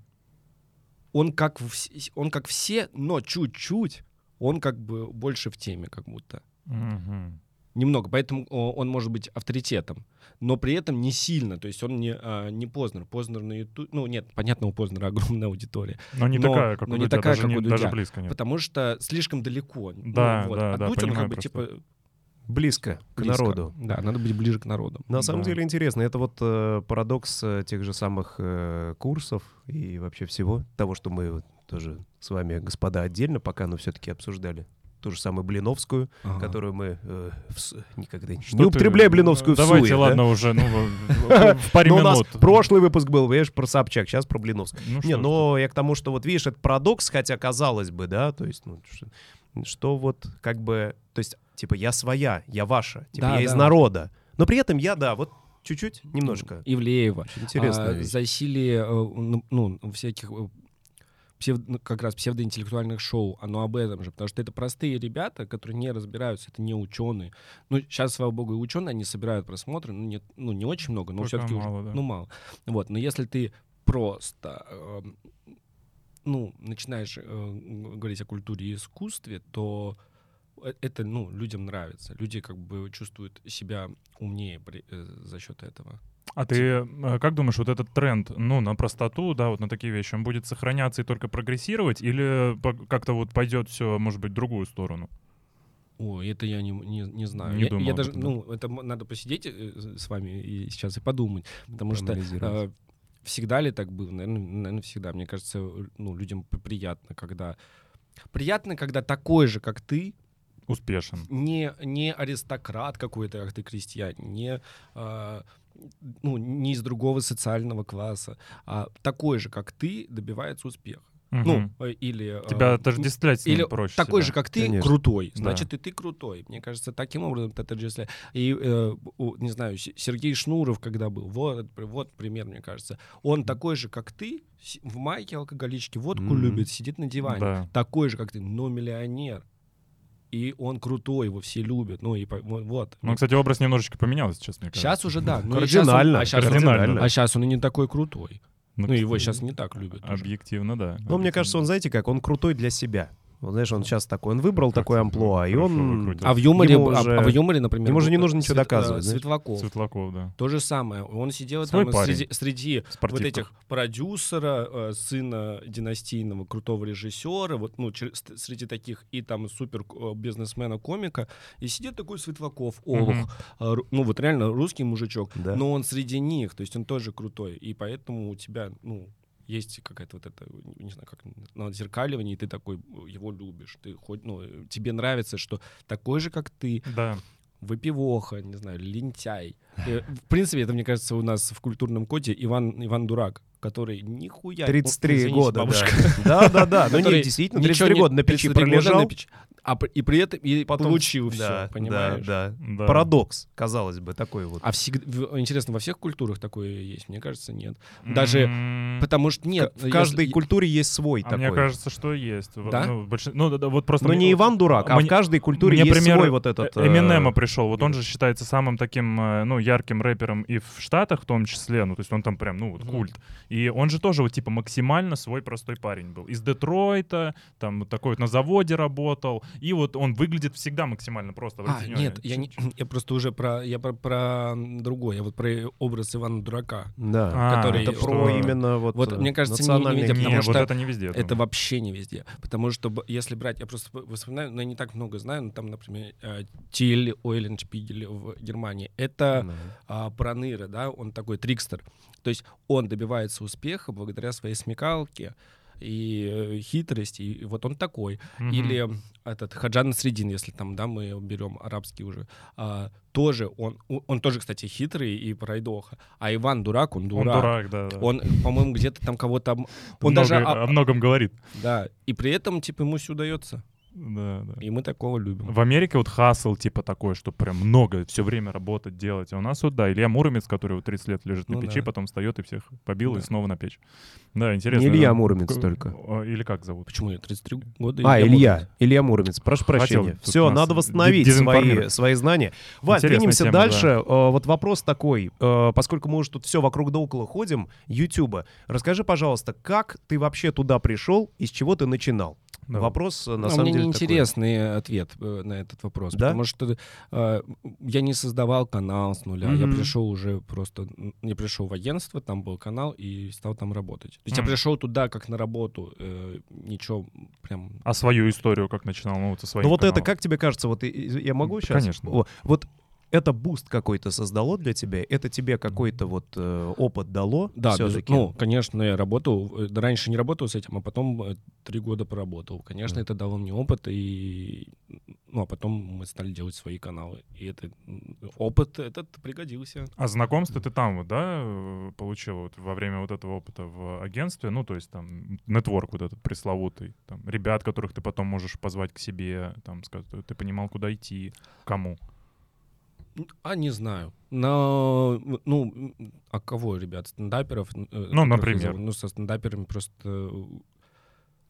он, как вс- он как все, но чуть-чуть, он как бы больше в теме, как будто. Мгм. Немного, поэтому он может быть авторитетом, но при этом не сильно, то есть он не, а, не Познер. Познер на YouTube, ну нет, понятно, у Познера огромная аудитория, Но не Но- такая, как но у не Дудя, такая, даже, как не- у Дудя. даже близко нет. потому что слишком далеко. Да, ну, вот. да, а да, Дудь, он как бы просто. типа Близко к близко. народу. Да, надо быть ближе к народу. На самом Да. деле интересно. Это вот э, парадокс э, тех же самых э, курсов и вообще всего того, что мы вот тоже с вами, господа, отдельно пока, но все-таки обсуждали. Ту же самую Блиновскую, Ага. которую мы э, в никогда не... Что не ты- употребляй Блиновскую в Давайте, суе, да? ладно, уже, ну, в- в в паре Но у нас минут. прошлый выпуск был, видишь, про Собчак, сейчас про Блиновскую. Ну, Не, но я к тому, что вот видишь, это парадокс, хотя казалось бы, да, то есть, ну, что, вот как бы, то есть, типа, я своя, я ваша, типа, Да, я из да. народа. Но при этом я, да, вот чуть-чуть, немножко. Ивлеева. Очень интересная А, засилие э, ну, ну, всяких э, псев- ну, как раз псевдоинтеллектуальных шоу, оно об этом же, потому что это простые ребята, которые не разбираются, это не ученые. Ну, сейчас, слава богу, и ученые, они собирают просмотры, ну, не, ну, не очень много, но Пока все-таки мало, да. ну, мало. Вот, но если ты просто, эм, ну, начинаешь э, говорить о культуре и искусстве, то э- это, ну, людям нравится. Люди как бы чувствуют себя умнее при- э, за счет этого. А ты э, как думаешь, вот этот тренд, ну, на простоту, да, вот на такие вещи, он будет сохраняться и только прогрессировать, или как-то вот пойдет все, может быть, в другую сторону? Ой, это я не, не, не знаю. Не я, думал я даже, этом, да. ну, это надо посидеть э, с вами и сейчас и подумать, потому что э, всегда ли так было? Наверное, всегда. Мне кажется, э, ну, людям приятно, когда приятно, когда такой же, как ты, Успешен. не, не аристократ какой-то, как ты крестьянин, не, а, ну, не из другого социального класса, а такой же, как ты, добивается успеха. Ну, Мгм. э, или... а, Тебя отождествлять с ним или проще. такой себя. же, как ты, Конечно. крутой. Да. Значит, и ты крутой. Мне кажется, таким образом ты отождествляешь. И, э, не знаю, Сергей Шнуров, когда был, вот, вот пример, мне кажется. Он такой же, как ты, в майке алкоголичке, водку Мгм. любит, сидит на диване. Да. Такой же, как ты, но миллионер. И он крутой, его все любят. Ну, и вот. Ну, кстати, образ немножечко поменялся сейчас, мне кажется. Сейчас уже да. Ну, и щас он- Кардинально. а он- Кардинально. А сейчас он и не такой крутой. Ну, его кстати, сейчас не так любят. уже. Объективно, да. Ну, мне кажется, он, знаете как, он крутой для себя. Вот знаешь, он сейчас такой, он выбрал Как такое амплуа, и он... А в юморе, а- уже- а в юморе, например, ему же не нужно ничего Свет- доказывать, э. Светлаков. Светлаков, да. То же самое. Он сидел Свой там парень. среди, среди вот этих продюсера, э, сына династийного крутого режиссера, вот ну чер- с- среди таких и там супер э, бизнесмена комика, и сидит такой Светлаков, Олух, э, ну вот реально русский мужичок, Да. но он среди них, то есть он тоже крутой, и поэтому у тебя ну есть какая-то вот это, не знаю, как на зеркаливание, и ты такой э, его любишь, ты хоть, ну, э, тебе нравится, что такой же, как ты, Да. выпивоха, не знаю, лентяй. И, в принципе, это, мне кажется, у нас в культурном коде Иван, Иван Дурак, который нихуя... 33 О, извините, года, бабушка. да. Да-да-да, ну Который нет, действительно, ничего 33 не- года на печи 33 года пролежал, а и при этом и потом... получил все, да, понимаешь? Да, да. да. Парадокс, казалось бы, такой вот. А всегда, интересно, во всех культурах такое есть? Мне кажется, нет. Даже М, Потому что нет. в каждой если- культуре есть свой А такой. мне кажется, что есть. Да? Ну, больш- ну, да, да, вот просто Но мне- не Иван дурак, а мне- в каждой культуре мне есть пример свой вот этот... э, Эминема пришел. Вот он же считается самым таким, э, ну, ярким рэпером и в Штатах в том числе. Ну, то есть он там прям, ну, вот культ. И он же тоже вот типа максимально свой простой парень был. Из Детройта, там вот такой вот на заводе работал. И вот он выглядит всегда максимально просто. А, нет, я, не, я просто уже про, я про, про другое, я вот про образ Ивана Дурака. Да, А, который- это что- про именно вот, Вот, э, мне кажется, не- не везде, Не, потому вот что это не везде. Это думаю. вообще не везде. Потому что если брать, я просто вспоминаю, но я не так много знаю, но там, например, э, Тиль Ойленшпигель в Германии. Это Да. а, Проныра, да, он такой трикстер. То есть он добивается успеха благодаря своей смекалке и э, хитрости. И вот он такой. Мгм. Или этот Хаджан Средин, если там, да, мы берем арабский уже, а, тоже он, он тоже, кстати, хитрый и пройдоха. А Иван дурак, он Он дурак. дурак, да. да. Он, по-моему, где-то там кого-то... Он Много- даже... о многом говорит. да, и при этом, типа, ему все удается. Да, да. И мы такого любим. В Америке вот хасл типа такой, что прям много, все время работать, делать. А у нас вот, да, Илья Муромец, который вот 30 лет лежит на Ну печи, да. потом встает и всех побил и Да. снова на печь. Да, интересно. Не Илья да. Муромец К- только. О, Или как зовут? Почему я 33 года? А, я Илья, Муромец. Илья Муромец, прошу Хотел прощения. тут Все, надо восстановить свои, свои знания. Вань, Интересная двинемся тема, дальше. да. Э, Вот вопрос такой, э, поскольку мы уже тут все вокруг да около ходим, Ютуба. Расскажи, пожалуйста, как ты вообще туда пришел и с чего ты начинал? Да. Вопрос, э, на Ну, самом мне деле, неинтересный ответ э, на этот вопрос, Да? потому что э, я не создавал канал с нуля, я Мгм. пришел уже просто, я пришел в агентство, там был канал и стал там работать. То есть Мгм. я пришел туда как на работу, э, ничего прям... А свою историю как начинал? Ну, вот со своим Ну вот это, каналом. как тебе кажется, вот я могу сейчас? конечно. О, Вот это boost какой-то создало для тебя? Это тебе какой-то вот э, опыт дало? Да, без- всё-таки? ну, конечно, я работал, э, раньше не работал с этим, а потом э, три года поработал. Конечно, Мгм. это дало мне опыт, и, ну, а потом мы стали делать свои каналы. И это м, опыт этот пригодился. А знакомство ты там вот, да, э, получил вот во время вот этого опыта в агентстве? Ну, то есть там нетворк вот этот пресловутый, там, ребят, которых ты потом можешь позвать к себе, там, сказать, ты понимал, куда идти, кому? А не знаю. Но, ну, а кого, ребят, стендаперов? э, я например. Ну, со стендаперами просто... э,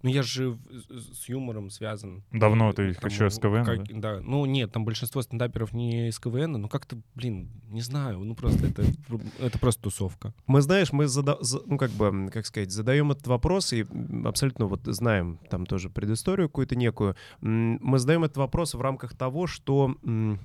Ну, я же с юмором связан. Давно И, ты там, еще с КВН, как- да? Ну, нет, там большинство стендаперов не из КВН, но как-то, блин, не знаю, ну, просто это, это просто тусовка. Мы, знаешь, мы, зада- за- ну, как бы, как сказать, задаем этот вопрос и абсолютно вот знаем там тоже предысторию какую-то некую. Мы задаем этот вопрос в рамках того, что, м,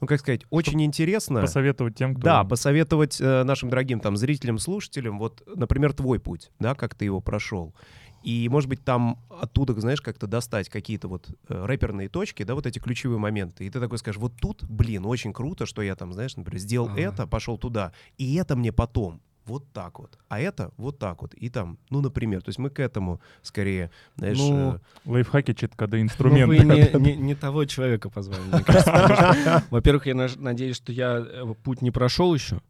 ну, как сказать, очень интересно... Посоветовать тем, кто... Да, посоветовать э, нашим дорогим там зрителям, слушателям, вот, например, твой путь, да, как ты его прошел. И, может быть, там оттуда, знаешь, как-то достать какие-то вот э, рэперные точки, да, вот эти ключевые моменты. И ты такой скажешь, вот тут, блин, очень круто, что я там, знаешь, например, сделал Ага. это, пошел туда, и это мне потом вот так вот, а это вот так вот. И там, ну, например, то есть мы к этому скорее, знаешь... Ну, э, Лайфхаки, чит-коды, Ну, инструменты. вы не, не- не того человека позвали, мне кажется. Во-первых, я надеюсь, что я э, путь не прошел еще.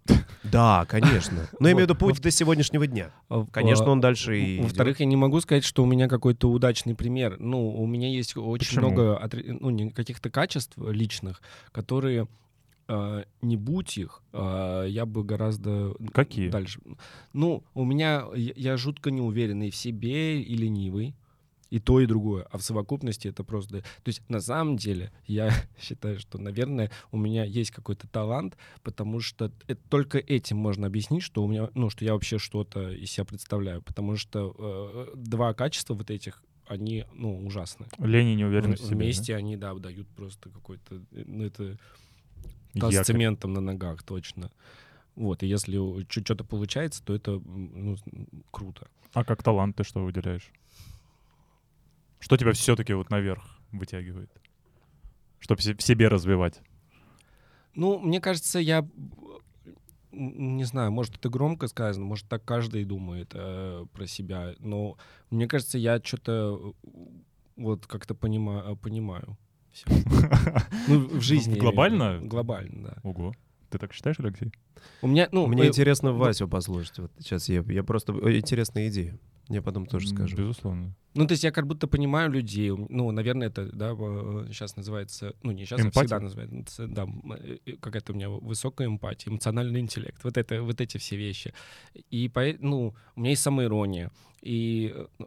да, конечно. Но я имею в виду путь до сегодняшнего дня. А, Конечно, он дальше и... Во-вторых, я не могу сказать, что у меня какой-то удачный пример. Ну, у меня есть очень много ну, каких-то качеств личных, которые э, не будь их, э, я бы гораздо Какие? дальше. Ну, у меня я, жутко неуверенный в себе и ленивый. и то, и другое. А в совокупности это просто... То есть на самом деле я считаю, что, наверное, у меня есть какой-то талант, потому что это, только этим можно объяснить, что у меня, ну, что я вообще что-то из себя представляю. Потому что э, два качества вот этих они, ну, ужасны. Лень и неуверенность в себе, Вместе они, да, дают просто какой-то... Ну, это с Якорь. цементом на ногах, точно. Вот, и если что-то получается, то это ну, с- круто. А как талант ты что выделяешь? Что тебя все-таки вот наверх вытягивает? Чтобы в себе развивать. Ну, мне кажется, я не знаю, может, это громко сказано, может, так каждый думает э, про себя, но мне кажется, я что-то вот как-то понима- понимаю. Всё. Ну, в жизни. имею в Глобально? Глобально, да. Ого. Ты так считаешь, Алексей? У меня, ну, Мне э, интересно ну- Васю послушать. Вот сейчас я, я просто... э, Интересная идея. Я потом тоже скажу. Безусловно. Ну, то есть я как будто понимаю людей. Ну, наверное, это, да, сейчас называется, ну, не сейчас, а Эмпатия? всегда называется, да, э, э, какая-то у меня высокая эмпатия, эмоциональный интеллект. Вот это, вот эти все вещи. И, ну, у меня есть самоирония. И, э,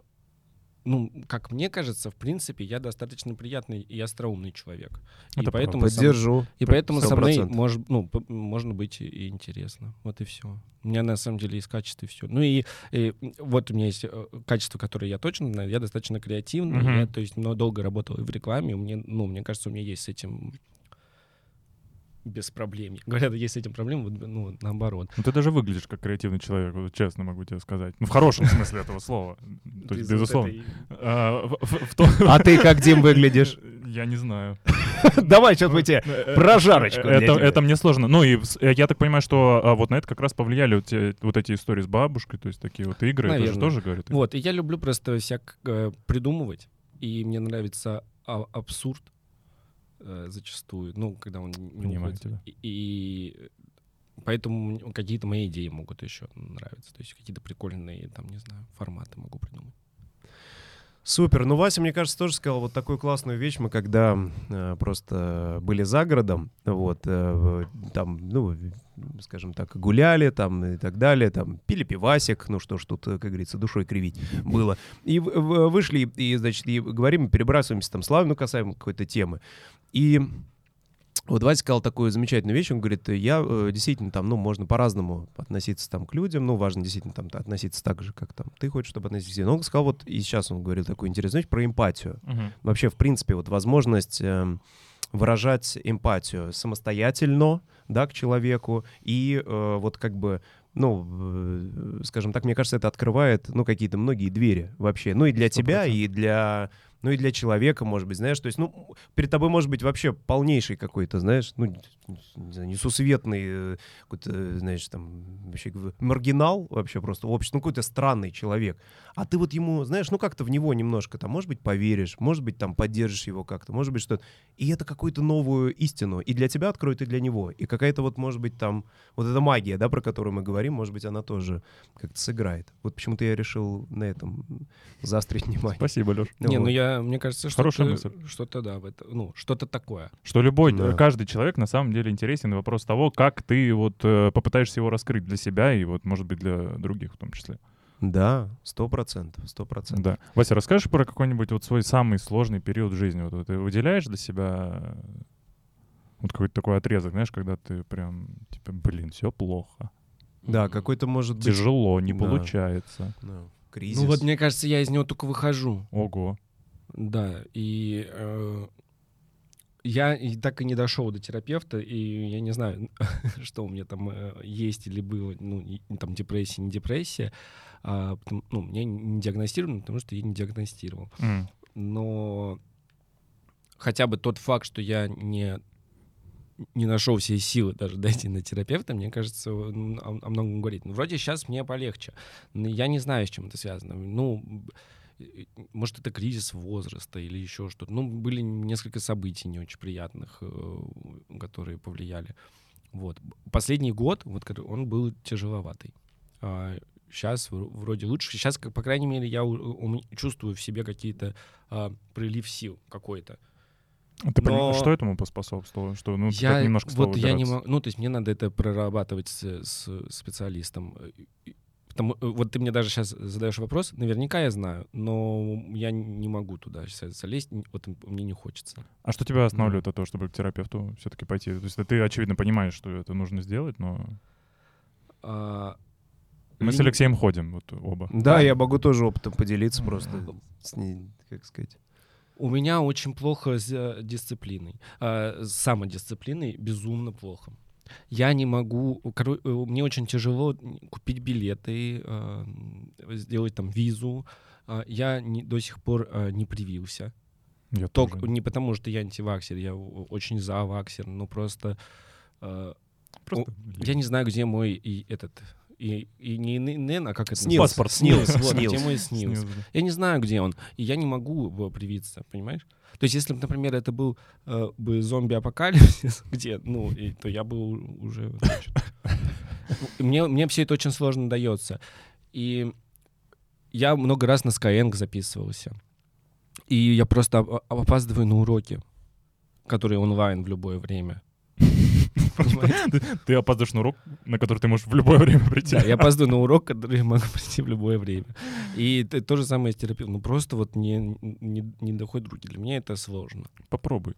ну, как мне кажется, в принципе, я достаточно приятный и остроумный человек. и Это поэтому со- Поддержу. и поэтому со мной 100%. мож- ну, можно быть и- и интересно. Вот и все. У меня на самом деле есть качество и все. Ну и, и вот у меня есть э, качество, которое я точно знаю. Я достаточно креативный. Мгм. Я, то есть, но долго работал и в рекламе. Мне, ну, мне кажется, у меня есть с этим без проблем. Говорят, есть с этим проблемы, ну, наоборот. Ну, ты даже выглядишь как креативный человек, вот честно могу тебе сказать. Ну, в хорошем смысле этого слова. То есть, безусловно. А, А ты как, Дим, выглядишь? Я не знаю. Давай, сейчас мы тебе прожарочку для Это, тебя. это мне сложно. Ну и э, я так понимаю, что а, вот на это как раз повлияли вот, вот эти истории с бабушкой, то есть такие вот игры. Это же Наверное. тоже говорит. Вот, и я люблю просто всяк э, придумывать, и мне нравится а- абсурд э, зачастую, ну, когда он не Понимаю уходит. тебя. И, и поэтому мне какие-то мои идеи могут еще нравиться, то есть какие-то прикольные, там, не знаю, форматы могу придумать. Супер. Ну, Вася, мне кажется, тоже сказал вот такую классную вещь. Мы когда э, просто были за городом, вот, э, там, ну, скажем так, гуляли там и так далее, там, пили пивасик, ну что ж тут, э, как говорится, душой кривить было. И в- в- вышли, и, значит, и говорим, перебрасываемся там славы, ну, касаемо какой-то темы. И вот Вася сказал такую замечательную вещь, он говорит, я э, действительно там, ну, можно по-разному относиться там к людям, ну, важно действительно там относиться так же, как там ты хочешь, чтобы относиться к себе. Но он сказал вот, и сейчас он говорил такую интересную вещь про эмпатию. Мгм. Вообще, в принципе, вот возможность эм, выражать эмпатию самостоятельно, да, к человеку, и э, вот как бы, ну, э, скажем так, мне кажется, это открывает, ну, какие-то многие двери вообще, ну, и для тебя, 100%. и для, ну, и для человека, может быть, знаешь, то есть, ну, перед тобой может быть вообще полнейший какой-то, знаешь, ну, не знаю, несусветный, э, какой-то, знаешь, там, вообще маргинал вообще просто в обществе, ну, какой-то странный человек, а ты вот ему, знаешь, ну, как-то в него немножко, там, может быть, поверишь, может быть, там, поддержишь его как-то, может быть, что-то, и это какую-то новую истину и для тебя откроет, и для него, и какая-то вот, может быть, там, вот эта магия, да, про которую мы говорим, может быть, она тоже как-то сыграет. Вот почему-то я решил на этом заострить внимание. Спасибо, Леш. Не, Вот. ну я, мне кажется, что Хорошая мысль. что-то, да, в это, ну, что-то такое. Что любой, Да. каждый человек на самом деле интересен. И вопрос того, как ты вот э, попытаешься его раскрыть для себя и вот, может быть, для других в том числе. Да, сто процентов, сто процентов. Да. Вася, расскажешь про какой-нибудь вот свой самый сложный период в жизни? Вот, ты выделяешь для себя э, вот какой-то такой отрезок, знаешь, когда ты прям, типа, блин, все плохо, Да, какой-то может быть... тяжело, не Да. получается. ну, кризис. Ну вот, мне кажется, я из него только выхожу. Ого. Да, и э, я так и не дошел до терапевта, и я не знаю, что у меня там э, есть или было, ну, там депрессия, не депрессия, а, ну, мне не диагностировано, потому что я не диагностировал. М. Но хотя бы тот факт, что я не не нашел все силы даже дойти на терапевта, мне кажется, о, о многом говорит. Ну, вроде сейчас мне полегче. Но я не знаю, с чем это связано. Ну, может, это кризис возраста или еще что-то. Ну, были несколько событий не очень приятных, э, которые повлияли. Вот. Последний год, вот, он был тяжеловатый. сейчас вроде лучше. Сейчас, по крайней мере, я чувствую в себе какие-то а, прилив сил какой-то. А Ты Но- что этому поспособствовало? Что, ну, я немножко вот я не могу, ну то есть мне надо это прорабатывать с, с специалистом. Потому, э, вот ты мне даже сейчас задаешь вопрос, наверняка я знаю, но я не могу туда сейчас залезть, н- вот мне не хочется. А что тебя останавливает от того, чтобы к терапевту все-таки пойти? То есть ты, очевидно, понимаешь, что это нужно сделать, но... А, Мы с Алексеем ходим, вот оба. Да, я могу тоже опытом поделиться просто. С ней, как сказать. У меня очень плохо с э, дисциплиной. А, с самодисциплиной безумно плохо. Я не могу... э, Мне очень тяжело купить билеты, а, сделать там визу. А, Я не- до сих пор а, не привился. Я Только тоже. не потому, что я антиваксер, я очень за ваксер, но просто... Просто Я не знаю, где мой и этот... И, и не НН, а как это СНИЛС, паспорт. СНИЛС. СНИЛС, Вот, где СНИЛС. мой СНИЛС. да. Я не знаю, где он, и я не могу привиться, понимаешь? То есть, если бы, например, это был э, бы зомби-апокалипсис, где, ну, и, то я бы у- уже... мне, мне все это очень сложно дается. И я много раз на Skyeng записывался. И я просто оп- опаздываю на уроки, которые онлайн в любое время. Ты опаздываешь на урок, на который ты можешь в любое время прийти. Да, я опаздываю на урок, который я могу прийти в любое время. И то же самое с терапевтом. Ну, просто вот не, не, не доходят руки. Для меня это сложно. Попробуй.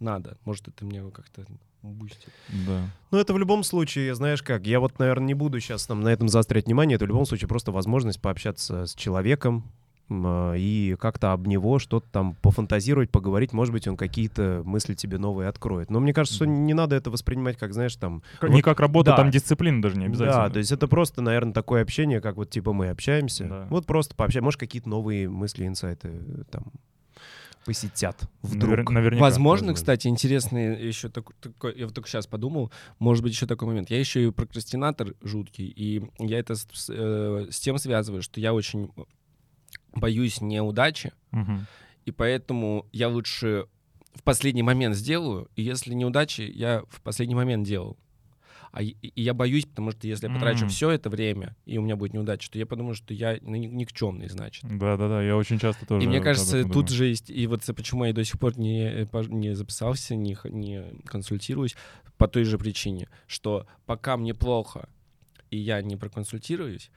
Надо. Может, это меня как-то бустит. Да. Ну, это в любом случае, знаешь как, я вот, наверное, не буду сейчас там на этом заострять внимание, это в любом случае просто возможность пообщаться с человеком и как-то об него что-то там пофантазировать, поговорить, может быть, он какие-то мысли тебе новые откроет. Но мне кажется, что не надо это воспринимать как, знаешь, там... Как- вот- не как работа, да. там дисциплина даже не обязательно. Да, то есть это просто, наверное, такое общение, как вот типа мы общаемся. Да. Вот просто пообщаемся, может, какие-то новые мысли, инсайты э, там посетят вдруг. Навер- наверняка. Возможно, возможно. кстати, интересный еще так- такой, я вот только сейчас подумал, может быть, еще такой момент. Я еще и прокрастинатор жуткий, и я это с, э, с тем связываю, что я очень боюсь неудачи, Мгм. и поэтому я лучше в последний момент сделаю, и если неудачи, я в последний момент делал. А и и я боюсь, потому что если я потрачу М. все это время, и у меня будет неудача, то я подумаю, что я ну, ни- никчемный, значит. Да-да-да, я очень часто тоже И мне кажется, тут думаю. же есть, и вот почему я до сих пор не, э, не записался, не, не консультируюсь, по той же причине, что пока мне плохо, и я не проконсультируюсь,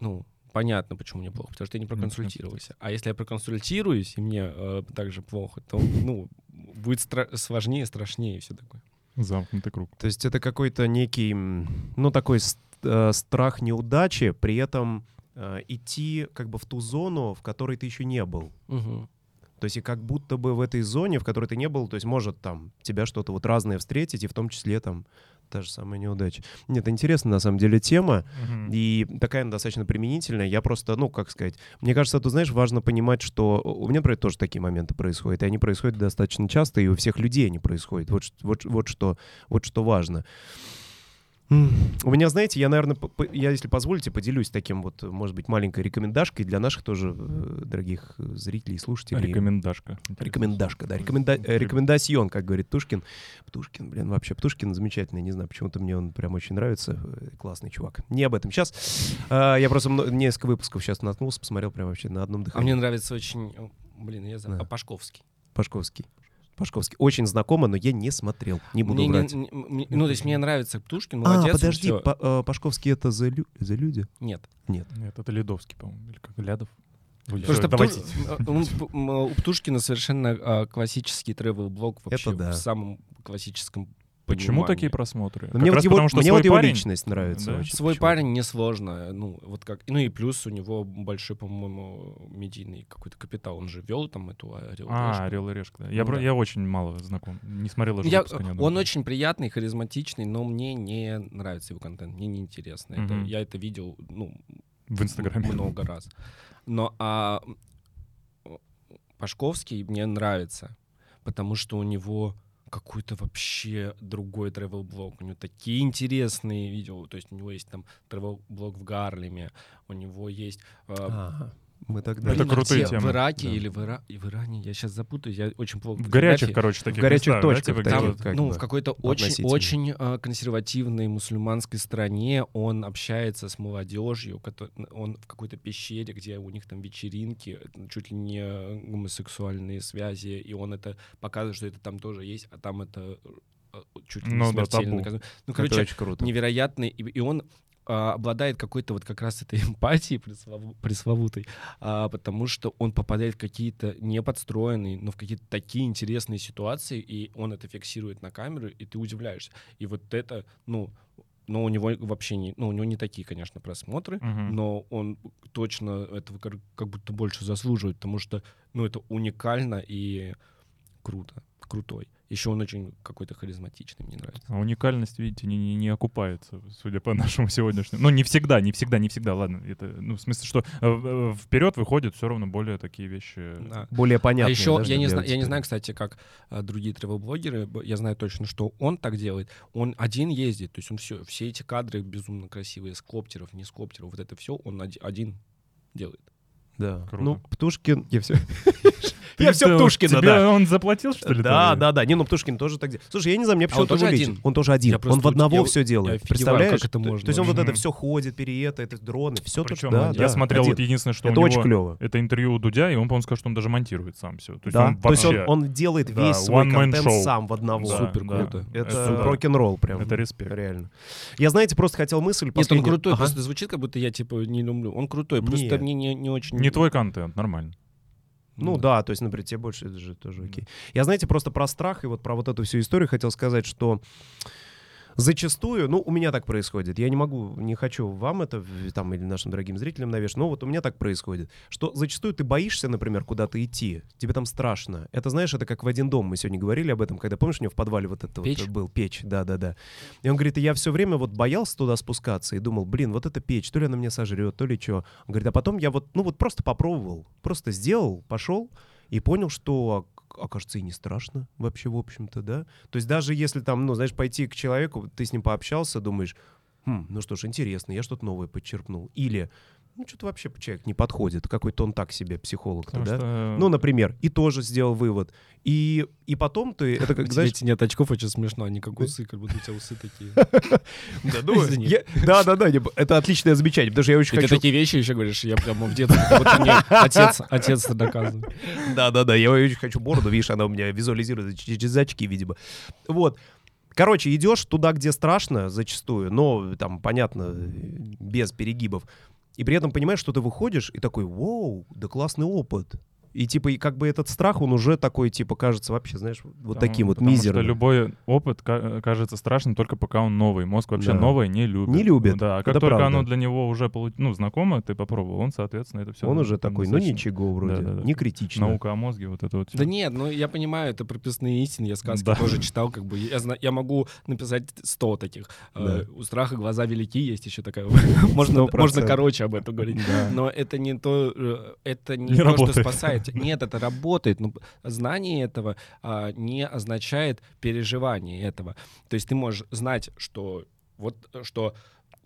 ну, понятно, почему мне плохо, потому что я не проконсультировался. А если я проконсультируюсь, и мне э, также плохо, то, ну, будет стра- сложнее, страшнее и все такое. Замкнутый круг. То есть это какой-то некий, ну, такой э, страх неудачи, при этом э, идти как бы в ту зону, в которой ты еще не был. Мгм. То есть и как будто бы в этой зоне, в которой ты не был, то есть может там тебя что-то вот разное встретить, и в том числе там та же самая неудача. Нет, интересная на самом деле тема, Мгм. и такая она достаточно применительная. Я просто, ну, как сказать, мне кажется, тут, знаешь, важно понимать, что у меня, например, тоже такие моменты происходят, и они происходят достаточно часто, и у всех людей они происходят. Вот, вот, вот, что, вот что важно. У меня, знаете, я, наверное, по- по- я, если позволите, поделюсь таким вот, может быть, маленькой рекомендашкой для наших тоже э, дорогих э, зрителей и слушателей. Рекомендашка. Интересно. Рекомендашка, да. Рекоменда... э, Рекомендасьон, как говорит Птушкин. Птушкин, блин, вообще Птушкин замечательный. Не знаю, почему-то мне он прям очень нравится. Классный чувак. Не об этом сейчас. я просто мно- несколько выпусков сейчас наткнулся, посмотрел прям вообще на одном А дыхании. мне нравится очень... Блин, я забыл. Да. А Пашковский. Пашковский. Пашковский. Очень знакомо, но я не смотрел. Не буду Мне не- врать. не- мне- ну, то есть мне нравится Птушкин, а, молодец. он подожди. Па- э, Пашковский это за, лю- за люди? Нет. Нет. Нет, это Ледовский, по-моему, или как Лядов. Потому что давайте. Пту- м, п- м, у Птушкина совершенно а, классический travel-блог вообще Это да. в самом классическом Почему понимании. такие просмотры? Но Как мне вот раз его, потому, что мне свой вот его парень- личность нравится Да. очень. Свой почему-то. парень несложно, ну, вот как, ну и плюс у него большой, по-моему, медийный какой-то капитал, он же вел там эту орел. А, Орел и Решка, да. Я, Ну про- да. я очень мало знаком. Не смотрел даже Я, он очень приятный, харизматичный, но мне не нравится его контент, мне неинтересно. Это, Мгм. я это видел, ну, в Инстаграме. много раз. Но а Пашковский мне нравится, потому что у него какой-то вообще другой travel-блог. У него такие интересные видео. То есть у него есть там travel-блог в Гарлеме, у него есть... э, Ага. Мы тогда... Это блин, а крутые где? темы. В Ираке Да. или в, Ира... в Иране, я сейчас запутаюсь, я очень плохо... В горячих, короче, таких горячих местах, да, точках типа, где таких, вот- как ну, бы, в какой-то очень, относительно. очень э, консервативной мусульманской стране он общается с молодежью, он в какой-то пещере, где у них там вечеринки, чуть ли не гомосексуальные связи, и он это показывает, что это там тоже есть, а там это э, чуть ли не Ну да, смертельно табу. наказуемо. Ну, Это короче, очень круто. невероятный, и, и он а, обладает какой-то вот как раз этой эмпатией преслову- пресловутой, а, потому что он попадает в какие-то не подстроенные, но в какие-то такие интересные ситуации, и он это фиксирует на камеру, и ты удивляешься. И вот это, ну, но у него вообще не, ну, у него не такие, конечно, просмотры, Мгм. но он точно этого как, как будто больше заслуживает, потому что, ну, это уникально и круто, крутой. Еще он очень какой-то харизматичный, мне нравится. А уникальность, видите, не, не, не окупается, судя по нашему сегодняшнему. Ну, не всегда, не всегда, не всегда, ладно. Это, ну, в смысле, что вперед выходят все равно более такие вещи. Да. Более А понятно. еще я не, знаю, я не знаю, кстати, как а, другие тревел-блогеры. Я знаю точно, что он так делает. Он один ездит, то есть он все, все эти кадры безумно красивые, с коптеров, не с коптеров, вот это все он оди- один делает. Да. Круто. Ну, Птушкин... Я все... Я все Птушкина, да. он заплатил, что ли? Да, да, да. Не, ну Птушкин тоже так делает. Слушай, я не знаю, мне А он почему-то тоже один? Он тоже один. Он в одного все делает. Представляешь? как это То- можно То есть он вот это все ходит, переето, это дроны, все то, Причем я смотрел вот единственное, что Это у очень него клево. это интервью у Дудя, и он, по-моему, сказал, что он даже монтирует сам все. То есть Да, он то есть вообще... он, делает весь свой контент сам в одного. Супер круто. Это рок-н-ролл прям. Это респект. Реально. Я, знаете, просто хотел мысль... Нет, он крутой, просто звучит, как будто я, типа, не люблю. Он крутой, просто мне не, не очень... Не твой контент, нормально. Ну да, то есть, например, тебе больше это же тоже окей. Я, знаете, просто про страх и вот про вот эту всю историю хотел сказать, что зачастую, ну, у меня так происходит. Я не могу, не хочу вам это, там, или нашим дорогим зрителям навешать, но вот у меня так происходит, что зачастую ты боишься, например, куда-то идти, тебе там страшно. Это, знаешь, это как в один дом, мы сегодня говорили об этом, когда, помнишь, у него в подвале вот это Печь? вот был, печь, да-да-да. И он говорит, и я все время вот боялся туда спускаться и думал, блин, вот эта печь, то ли она меня сожрет, то ли что. Он говорит, а потом я вот, ну вот просто попробовал, просто сделал, пошел и понял, что окажется, и не страшно вообще, в общем-то, да. То есть даже если там, ну, знаешь, пойти к человеку, ты с ним пообщался, думаешь, «Хм, ну что ж, интересно, я что-то новое подчерпнул. Или, ну, что-то вообще человек не подходит, какой-то он так себе психолог-то, да. что- Ну, например, и тоже сделал вывод. И, и потом ты, это как, знаешь, нет очков, очень смешно, они как усы, как будто у тебя усы такие. да, да, да, это отличное замечание, потому что я очень ты хочу... такие вещи еще говоришь, я прямо в детстве, отец, отец доказывает. Да, да, да, я очень хочу бороду, видишь, она у меня визуализируется через очки, видимо. Вот. Короче, идешь туда, где страшно зачастую, но там, понятно, без перегибов. И при этом понимаешь, что ты выходишь и такой, вау, да классный опыт. И типа, и как бы этот страх, он уже такой, типа, кажется вообще, знаешь, вот Потому- таким вот потому мизерным. Что любой опыт ка- кажется страшным только пока он новый. Мозг вообще Да. новое не любит. Не любит. Ну Да, а как Это только правда. оно для него уже получ- ну, знакомо, ты попробовал, он, соответственно, это все. он уже такой, ну ничего вроде, Да-да-да. не критично. Наука о мозге, вот это вот. всё. Да нет, ну я понимаю, это прописные истины, я сказки Да. тоже читал, как бы я, зна- я могу написать 100 таких. Э, Да. У страха глаза велики, есть еще такая. можно, можно короче об этом говорить. Да. Но это не то, э, это не, Не то, работает. что спасает. Нет, это работает. Но знание этого а, не означает переживание этого. То есть ты можешь знать, что вот что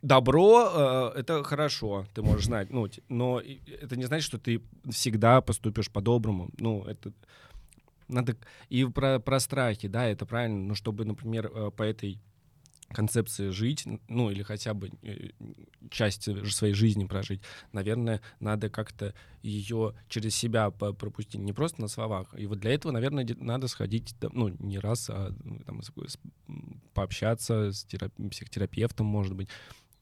добро э, это хорошо, ты можешь знать, ну, но это не значит, что ты всегда поступишь по-доброму. Ну, это надо и про, про страхи, да, это правильно, но чтобы, например, э, по этой концепции жить, ну или хотя бы э, часть своей жизни прожить, наверное, надо как-то ее через себя пропустить, не просто на словах. И вот для этого, наверное, надо сходить, ну не раз, а ну, там, пообщаться с терап- психотерапевтом, может быть.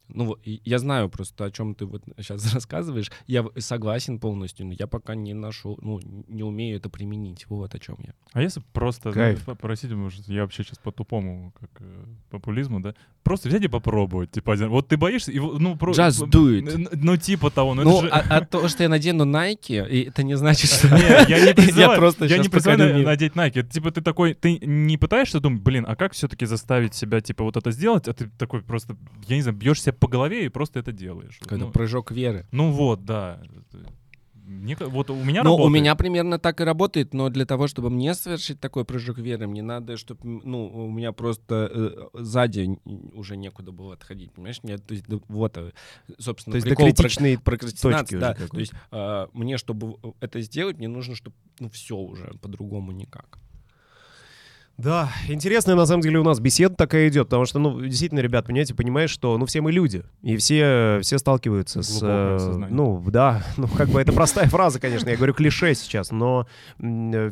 Ну, я знаю просто, о чем ты вот сейчас рассказываешь. Я согласен полностью, но я пока не нашел, ну, не умею это применить. Вот о чем я. А если просто Кайф. ну, попросить, может, я вообще сейчас по тупому как э, популизму, да, просто взять и попробовать, типа, один- вот ты боишься, и, ну просто, Just do it. Ну, типа того, ну, Ну, же- а, а то, что я надену Nike, и это не значит, что... Я не призываю, Я просто я не призываю надеть Nike. Это, Типа ты такой, ты не пытаешься думать, блин, а как все-таки заставить себя, типа, вот это сделать, а ты такой просто, я не знаю, бьешь себя по голове и просто это делаешь. Какой-то Ну, прыжок веры. ну вот, да. Мне вот у меня Ну, у работает. меня примерно так и работает, но для того, чтобы мне совершить такой прыжок веры, мне надо, чтобы, ну, у меня просто э, сзади уже некуда было отходить, понимаешь? Мне, то есть, да, вот, э, собственно, То есть до прикол про- критичной прокрастинации, точки уже да. То есть э, мне, чтобы это сделать, мне нужно, чтобы, ну, все уже, по-другому никак. Да, интересная на самом деле у нас беседа такая идет, потому что, ну, действительно, ребят, понимаете, понимаешь, что, ну, все мы люди, и все, все сталкиваются с, Глубокое э, осознание. ну, да, ну, как бы это простая фраза, конечно, я говорю клише сейчас, но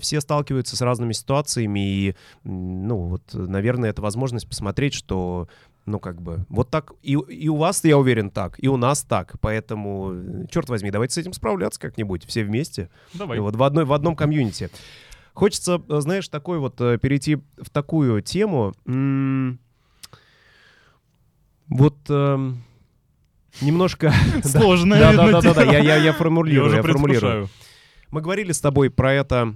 все сталкиваются с разными ситуациями, и, ну, вот, наверное, это возможность посмотреть, что Ну, как бы, вот так, и, и у вас, я уверен, так, и у нас так, поэтому, э, черт возьми, давайте с этим справляться как-нибудь, все вместе, Давай. вот в, одной, в одном комьюнити. Хочется, э, знаешь, такой вот, э, перейти в такую тему, вот... эм, Немножко... Сложная, Да, да, да, да, я, формулирую, я формулирую. Мы говорили с тобой про это,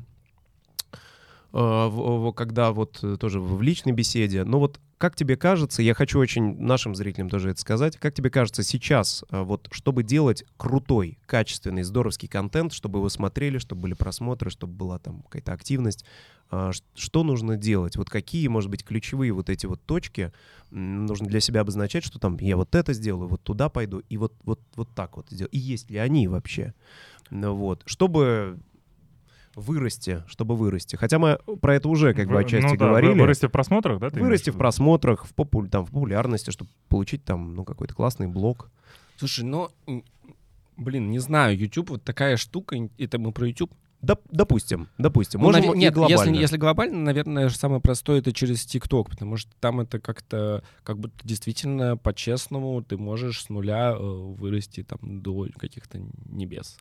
э, когда вот тоже в личной беседе. Но вот как тебе кажется, я хочу очень нашим зрителям тоже это сказать, как тебе кажется сейчас, э, вот чтобы делать крутой, качественный, здоровский контент, чтобы его смотрели, чтобы были просмотры, чтобы была там какая-то активность, ш- что нужно делать? Вот какие, может быть, ключевые вот эти вот точки нужно для себя обозначать, что там я вот это сделаю, вот туда пойду, и вот, вот, вот так вот сделаю. И есть ли они вообще? Ну вот, чтобы вырасти, чтобы вырасти. Хотя мы про это уже как бы отчасти ну да, говорили. Вырасти в просмотрах, да? Вырасти в просмотрах, в, попу- там, в популярности, чтобы получить там ну, какой-то классный блог. Слушай, ну, м, блин, не знаю, YouTube вот такая штука, это мы про YouTube. Доп- допустим, допустим. Ну, Можем и нет, глобально. Если, если глобально, наверное, самое простое это через ТикТок, потому что там это как-то, как будто действительно по-честному ты можешь с нуля э, вырасти там до каких-то небес.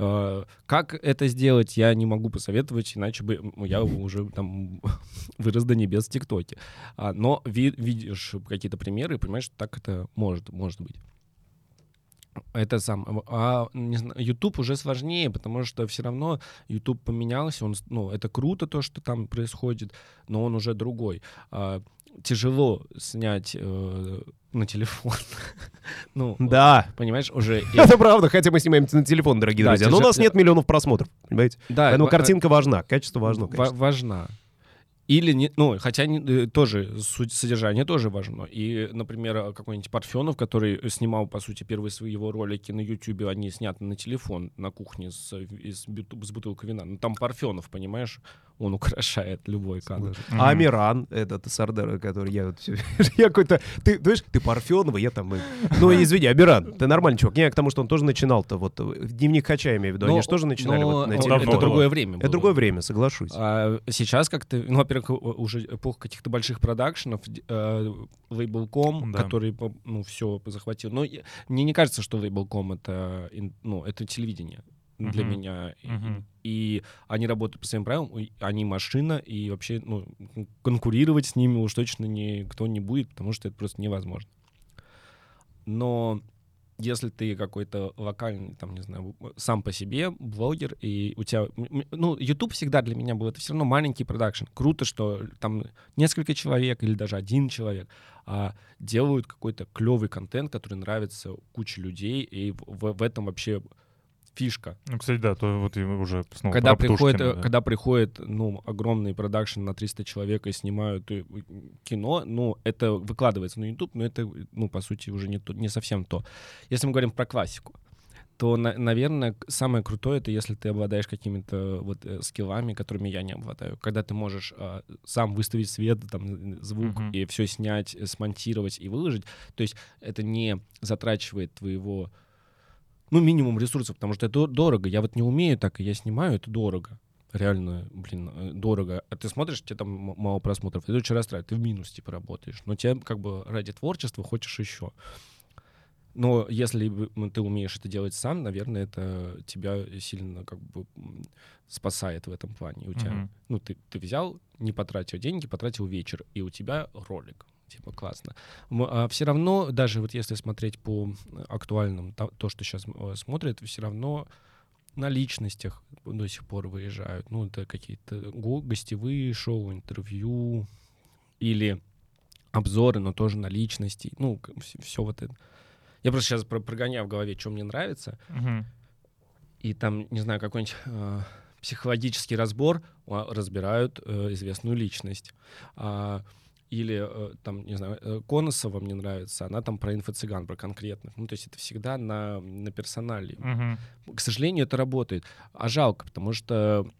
Э, как это сделать, я не могу посоветовать, иначе бы я уже там вырос до небес в ТикТоке. А, но ви- видишь какие-то примеры и понимаешь, что так это может, может быть. Это сам. А не знаю, YouTube уже сложнее, потому что все равно YouTube поменялся. Он, ну, это круто то, что там происходит, но он уже другой. А, тяжело снять э, на телефон. ну, Да, понимаешь, уже. это правда, хотя мы снимаем на телефон, дорогие Да, друзья. Но у нас нет миллионов просмотров, понимаете? да, Поэтому картинка важна, качество важно, ва- конечно. важна. Или не, ну, хотя не- э, тоже содержание тоже важно. И, например, э, какой-нибудь Парфенов, который снимал, по сути, первые свои его ролики на Ютубе, они сняты на телефон на кухне с, э, из буту- с бутылкой вина. Ну, там Парфенов, понимаешь, он украшает любой кадр. Мгм. А Амиран, этот Сардер, который я вот все... Я какой-то... Ты, знаешь, ты Парфенова, я там... Ну, извини, Амиран, ты нормальный чувак. Не, к тому, что он тоже начинал-то вот... э, в Дневник Хача, я имею в виду. Они же тоже начинали но, вот на давно Это было. другое время Это было. другое время, соглашусь. А сейчас как-то, ну, во-первых, уже эпоха каких-то больших продакшенов, э, Label.com, Да. который, ну, все захватил. Но мне не кажется, что Label.com это, ну, это телевидение для Мгм. меня. И- Мгм. И они работают по своим правилам, и они машина, и вообще, ну, конкурировать с ними уж точно никто не будет, потому что это просто невозможно. Но если ты какой-то локальный, там, не знаю, сам по себе блогер, и у тебя... Ну, YouTube всегда для меня был, это все равно маленький продакшн. Круто, что там несколько человек или даже один человек а, делают какой-то клевый контент, который нравится куче людей, и в- в этом вообще фишка. Ну, кстати, да, то вот и уже снова когда, приходит, э, да. когда приходит, ну, огромный продакшн на 300 человек и снимают э, кино, ну, это выкладывается на YouTube, но это, ну, по сути, уже не, то, не совсем то. Если мы говорим про классику, то, на- наверное, самое крутое это если ты обладаешь какими-то вот э, скиллами, которыми я не обладаю. Когда ты можешь а, сам выставить свет, там, звук Мгм. и все снять, э, смонтировать и выложить. То есть это не затрачивает твоего, ну, минимум ресурсов, потому что это дорого. Я вот не умею так, и я снимаю, это дорого. Реально, блин, э, дорого. А ты смотришь, тебе там мало просмотров, это очень расстраивает, ты в минус типа работаешь. Но тебе как бы ради творчества хочешь еще. Но если ты умеешь это делать сам, наверное, это тебя сильно как бы спасает в этом плане. У тебя, Мгм. ну, ты, ты взял, не потратил деньги, потратил вечер, и у тебя ролик. Типа классно. все равно, даже вот если смотреть по э, актуальным, то, то, что сейчас смотрят, все равно на личностях до сих пор выезжают. Ну, это какие-то го- гостевые шоу, интервью или обзоры, но тоже на личности. Ну, все вот это. Я просто сейчас прогоняю в голове, что мне нравится, Мгм. и там, не знаю, какой-нибудь э, психологический разбор а, разбирают э, известную личность. А, или э, там, не знаю, э, Коносова мне нравится, она там про инфо-цыган, про конкретных. Ну, то есть это всегда на, на персонале. Мгм. К сожалению, это работает. А жалко, потому что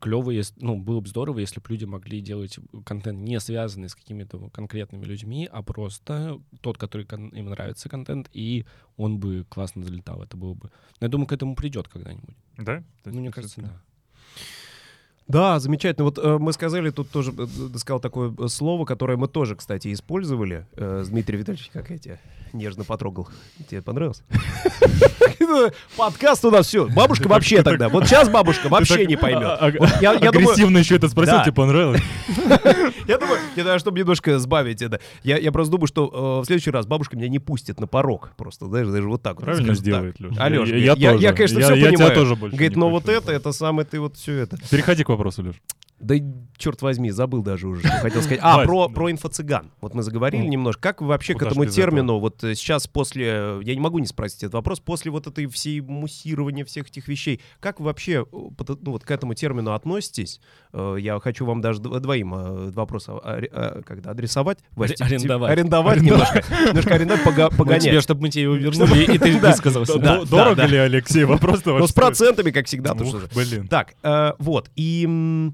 клево, если- ну, было бы здорово, если бы люди могли делать контент не связанный с какими-то конкретными людьми, а просто тот, который им нравится контент, и он бы классно залетал. Это было бы... Но я думаю, к этому придет когда-нибудь. Да? Ну, мне кажется, да. Да, замечательно. Вот э, мы сказали, тут тоже э, сказал такое э, слово, которое мы тоже, кстати, использовали. Э, Дмитрий Витальевич, как я тебя нежно потрогал. Тебе понравилось? Подкаст у нас все. Бабушка вообще тогда. Вот сейчас бабушка вообще не поймет. Вот я думаю- Агрессивно еще это спросил, тебе понравилось? Я думаю, чтобы немножко сбавить это, я, просто думаю, что э, в следующий раз бабушка меня не пустит на порог. Просто, знаешь, даже вот так вот. Правильно сделает. Алёш, Я- конечно, все понимаю. Говорит, но вот хочу. это, это самое ты вот все это. Переходи к вопросу, Леш. Да черт возьми, забыл даже уже, хотел сказать. А, про, про инфо-цыган. Вот мы заговорили Ну, немножко. Как вы вообще к этому термину, вот э, сейчас после, э, я не могу не спросить этот вопрос, после вот этой всей муссирования всех этих вещей, как вы вообще э, ну, вот к этому термину относитесь? Я хочу вам даже дво- двоим вопрос а- а- а, когда адресовать. Тебе- арендовать. Арендовать немножко. Немножко арендовать, погонять. тебе, чтобы мы тебе его вернули, и ты высказался. Дорого ли, Алексей? Вопрос-то Ну, с процентами, как всегда. же. блин. Так, вот, и...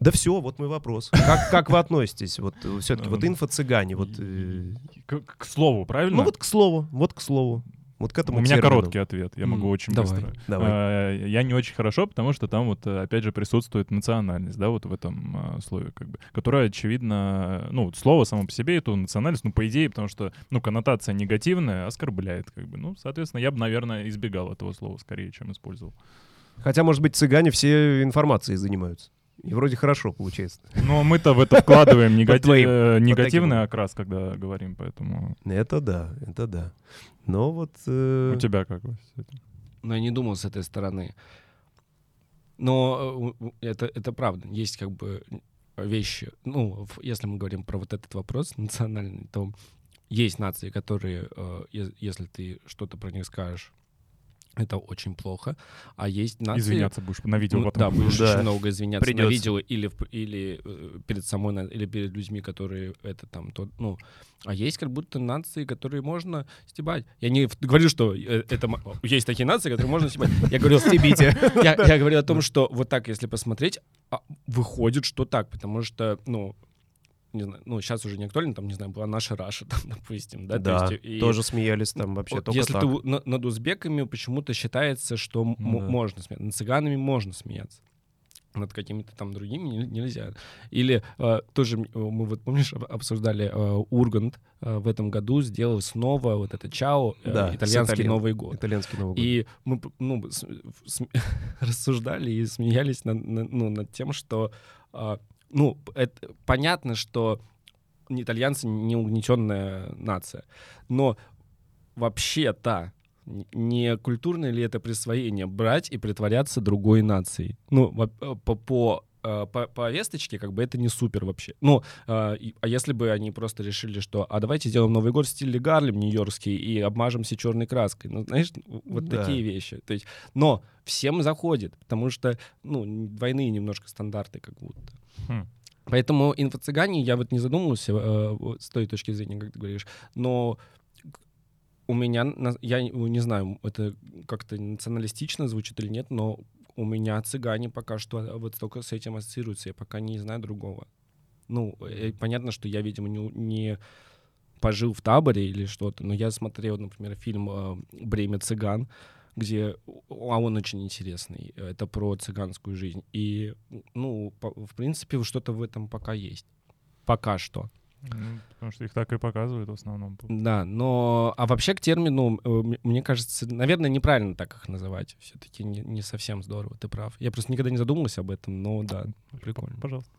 Да все, вот мой вопрос. Как, как вы относитесь? Вот все-таки вот Эм, инфо-цыгане. Вот, э, К, к слову, правильно? ну вот к слову, вот к слову. Вот к этому У меня термину. короткий ответ, я могу М, очень давай, быстро. давай. Э, Я не очень хорошо, потому что там вот э, опять же присутствует национальность, да, вот в этом э, слове, как бы, которая очевидно, ну, вот слово само по себе, эту национальность, ну, по идее, потому что, ну, коннотация негативная, оскорбляет, как бы, ну, соответственно, я бы, наверное, избегал этого слова скорее, чем использовал. Хотя, может быть, цыгане все информацией занимаются. И вроде хорошо получается. Но мы-то в это вкладываем э, негативный окрас, когда говорим, поэтому Это да, это да. Но вот... э, у тебя как? Но я не думал с этой стороны. Но э, это, это правда. Есть как бы вещи. Ну, если мы говорим про вот этот вопрос национальный, то есть нации, которые, если ты что-то про них скажешь, это очень плохо. А есть нации... Извиняться будешь на видео Ну, потом. да, будешь Да. очень много извиняться Придется. на видео или, в- или э, перед самой, или перед людьми, которые это там, то, ну, а есть как будто нации, которые можно стебать. Я не говорю, что э, это есть такие нации, которые можно стебать. Я говорю, стебите. Я, я говорю о том, что вот так, если посмотреть, а, выходит, что так, потому что, ну, не знаю, ну, сейчас уже не актуально, там, не знаю, была наша Раша, там, допустим, да, Да, то есть, и- тоже смеялись там вообще вот только если так. ты на- над узбеками почему-то считается, что Ну да. можно смеяться. Над цыганами можно смеяться. Над какими-то там другими не- нельзя. Или э, тоже м- мы вот помнишь об- обсуждали э, Ургант э, в этом году сделал снова вот это Чао э, Да, итальянский итальян- Новый год. Итальянский Новый год. И мы ну, с- с- рассуждали и смеялись над, над- ну, над тем, что а, ну, это, понятно, что итальянцы не угнетенная нация, но вообще-то не культурное ли это присвоение брать и притворяться другой нацией? Ну, э, по, по э, по повесточке, как бы это не супер вообще. Ну, а, и- а если бы они просто решили, что а давайте сделаем Новый год в стиле Гарлем нью-йоркский и обмажемся черной краской. Ну, знаешь, вот Да. такие вещи. То есть, но всем заходит, потому что, ну, двойные немножко стандарты как будто. Хм. Поэтому инфо-цыгане, я вот не задумывался э, с той точки зрения, как ты говоришь, но у меня, я не не знаю, это как-то националистично звучит или нет, но у меня цыгане пока что э, вот только с этим ассоциируются, я пока не знаю другого. Ну, э, понятно, что я, видимо, не, не пожил в таборе или что-то, но я смотрел, например, фильм э, «Бремя цыган», где, а он очень интересный, это про цыганскую жизнь. И, ну, в принципе, что-то в этом пока есть. Пока что. Ну, потому что их так и показывают в основном. Да, но... А вообще к термину, э, мне кажется, наверное, неправильно так их называть. Все-таки не, не совсем здорово, ты прав. Я просто никогда не задумывался об этом, но да, прикольно. Пожалуйста.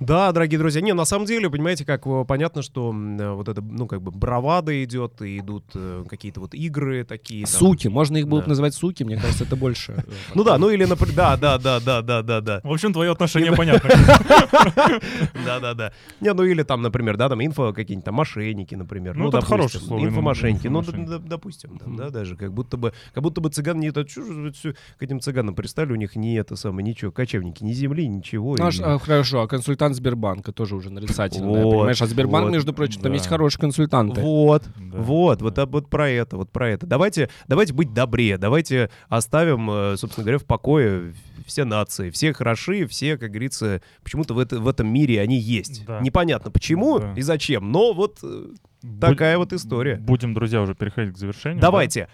Да, дорогие друзья. Не, на самом деле, понимаете, как э, понятно, что э, вот это, ну, как бы бравада идет, и идут э, какие-то вот игры такие. там. Суки, можно их будут Да. называть суки, мне кажется, это больше. э, Ну да, ну или, например, да, да, да, да, да, да, да. В общем, твое отношение понятно. Да, да, да. Не, ну или там, например, да, там инфо какие-нибудь там мошенники, например. Ну, это допустим, хорошее слово, Инфомошенники. Ну, допустим, там, да, даже как будто бы, как будто бы цыган не это, к этим цыганам пристали, у них не это самое, ничего, кочевники, ни земли, ничего. Ну, а а, хорошо, а консультант Сбербанка тоже уже нарицательное, Вот, понимаешь? А Сбербанк, вот, между прочим, там да. есть хорошие консультанты. Вот, Да. вот, вот, а вот про это, вот про это. Давайте, давайте быть добрее, давайте оставим, э, собственно говоря, в покое все нации, все хороши, все, как говорится, почему-то в, это, в этом мире они есть. Да. Непонятно почему Да. и зачем, но вот э, Будь- такая вот история. Будем, друзья, уже переходить к завершению. Давайте.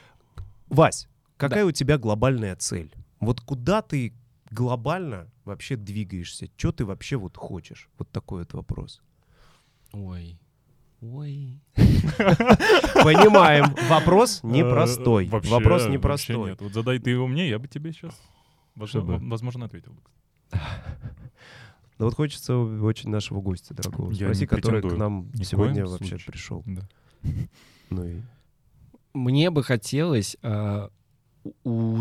Вась, какая у тебя глобальная цель? Вот куда ты глобально вообще двигаешься? Что ты вообще вот хочешь? Вот такой вот вопрос. Ой. Ой. Понимаем, вопрос непростой. Э, вообще- Вопрос вообще непростой. нет. Вот задай ты его мне, я бы тебе сейчас, возможно, ответил. Но вот хочется очень нашего гостя, дорогого, Я спроси, который к нам Ни сегодня вообще случае. пришел. Да. Ну и Мне бы хотелось у-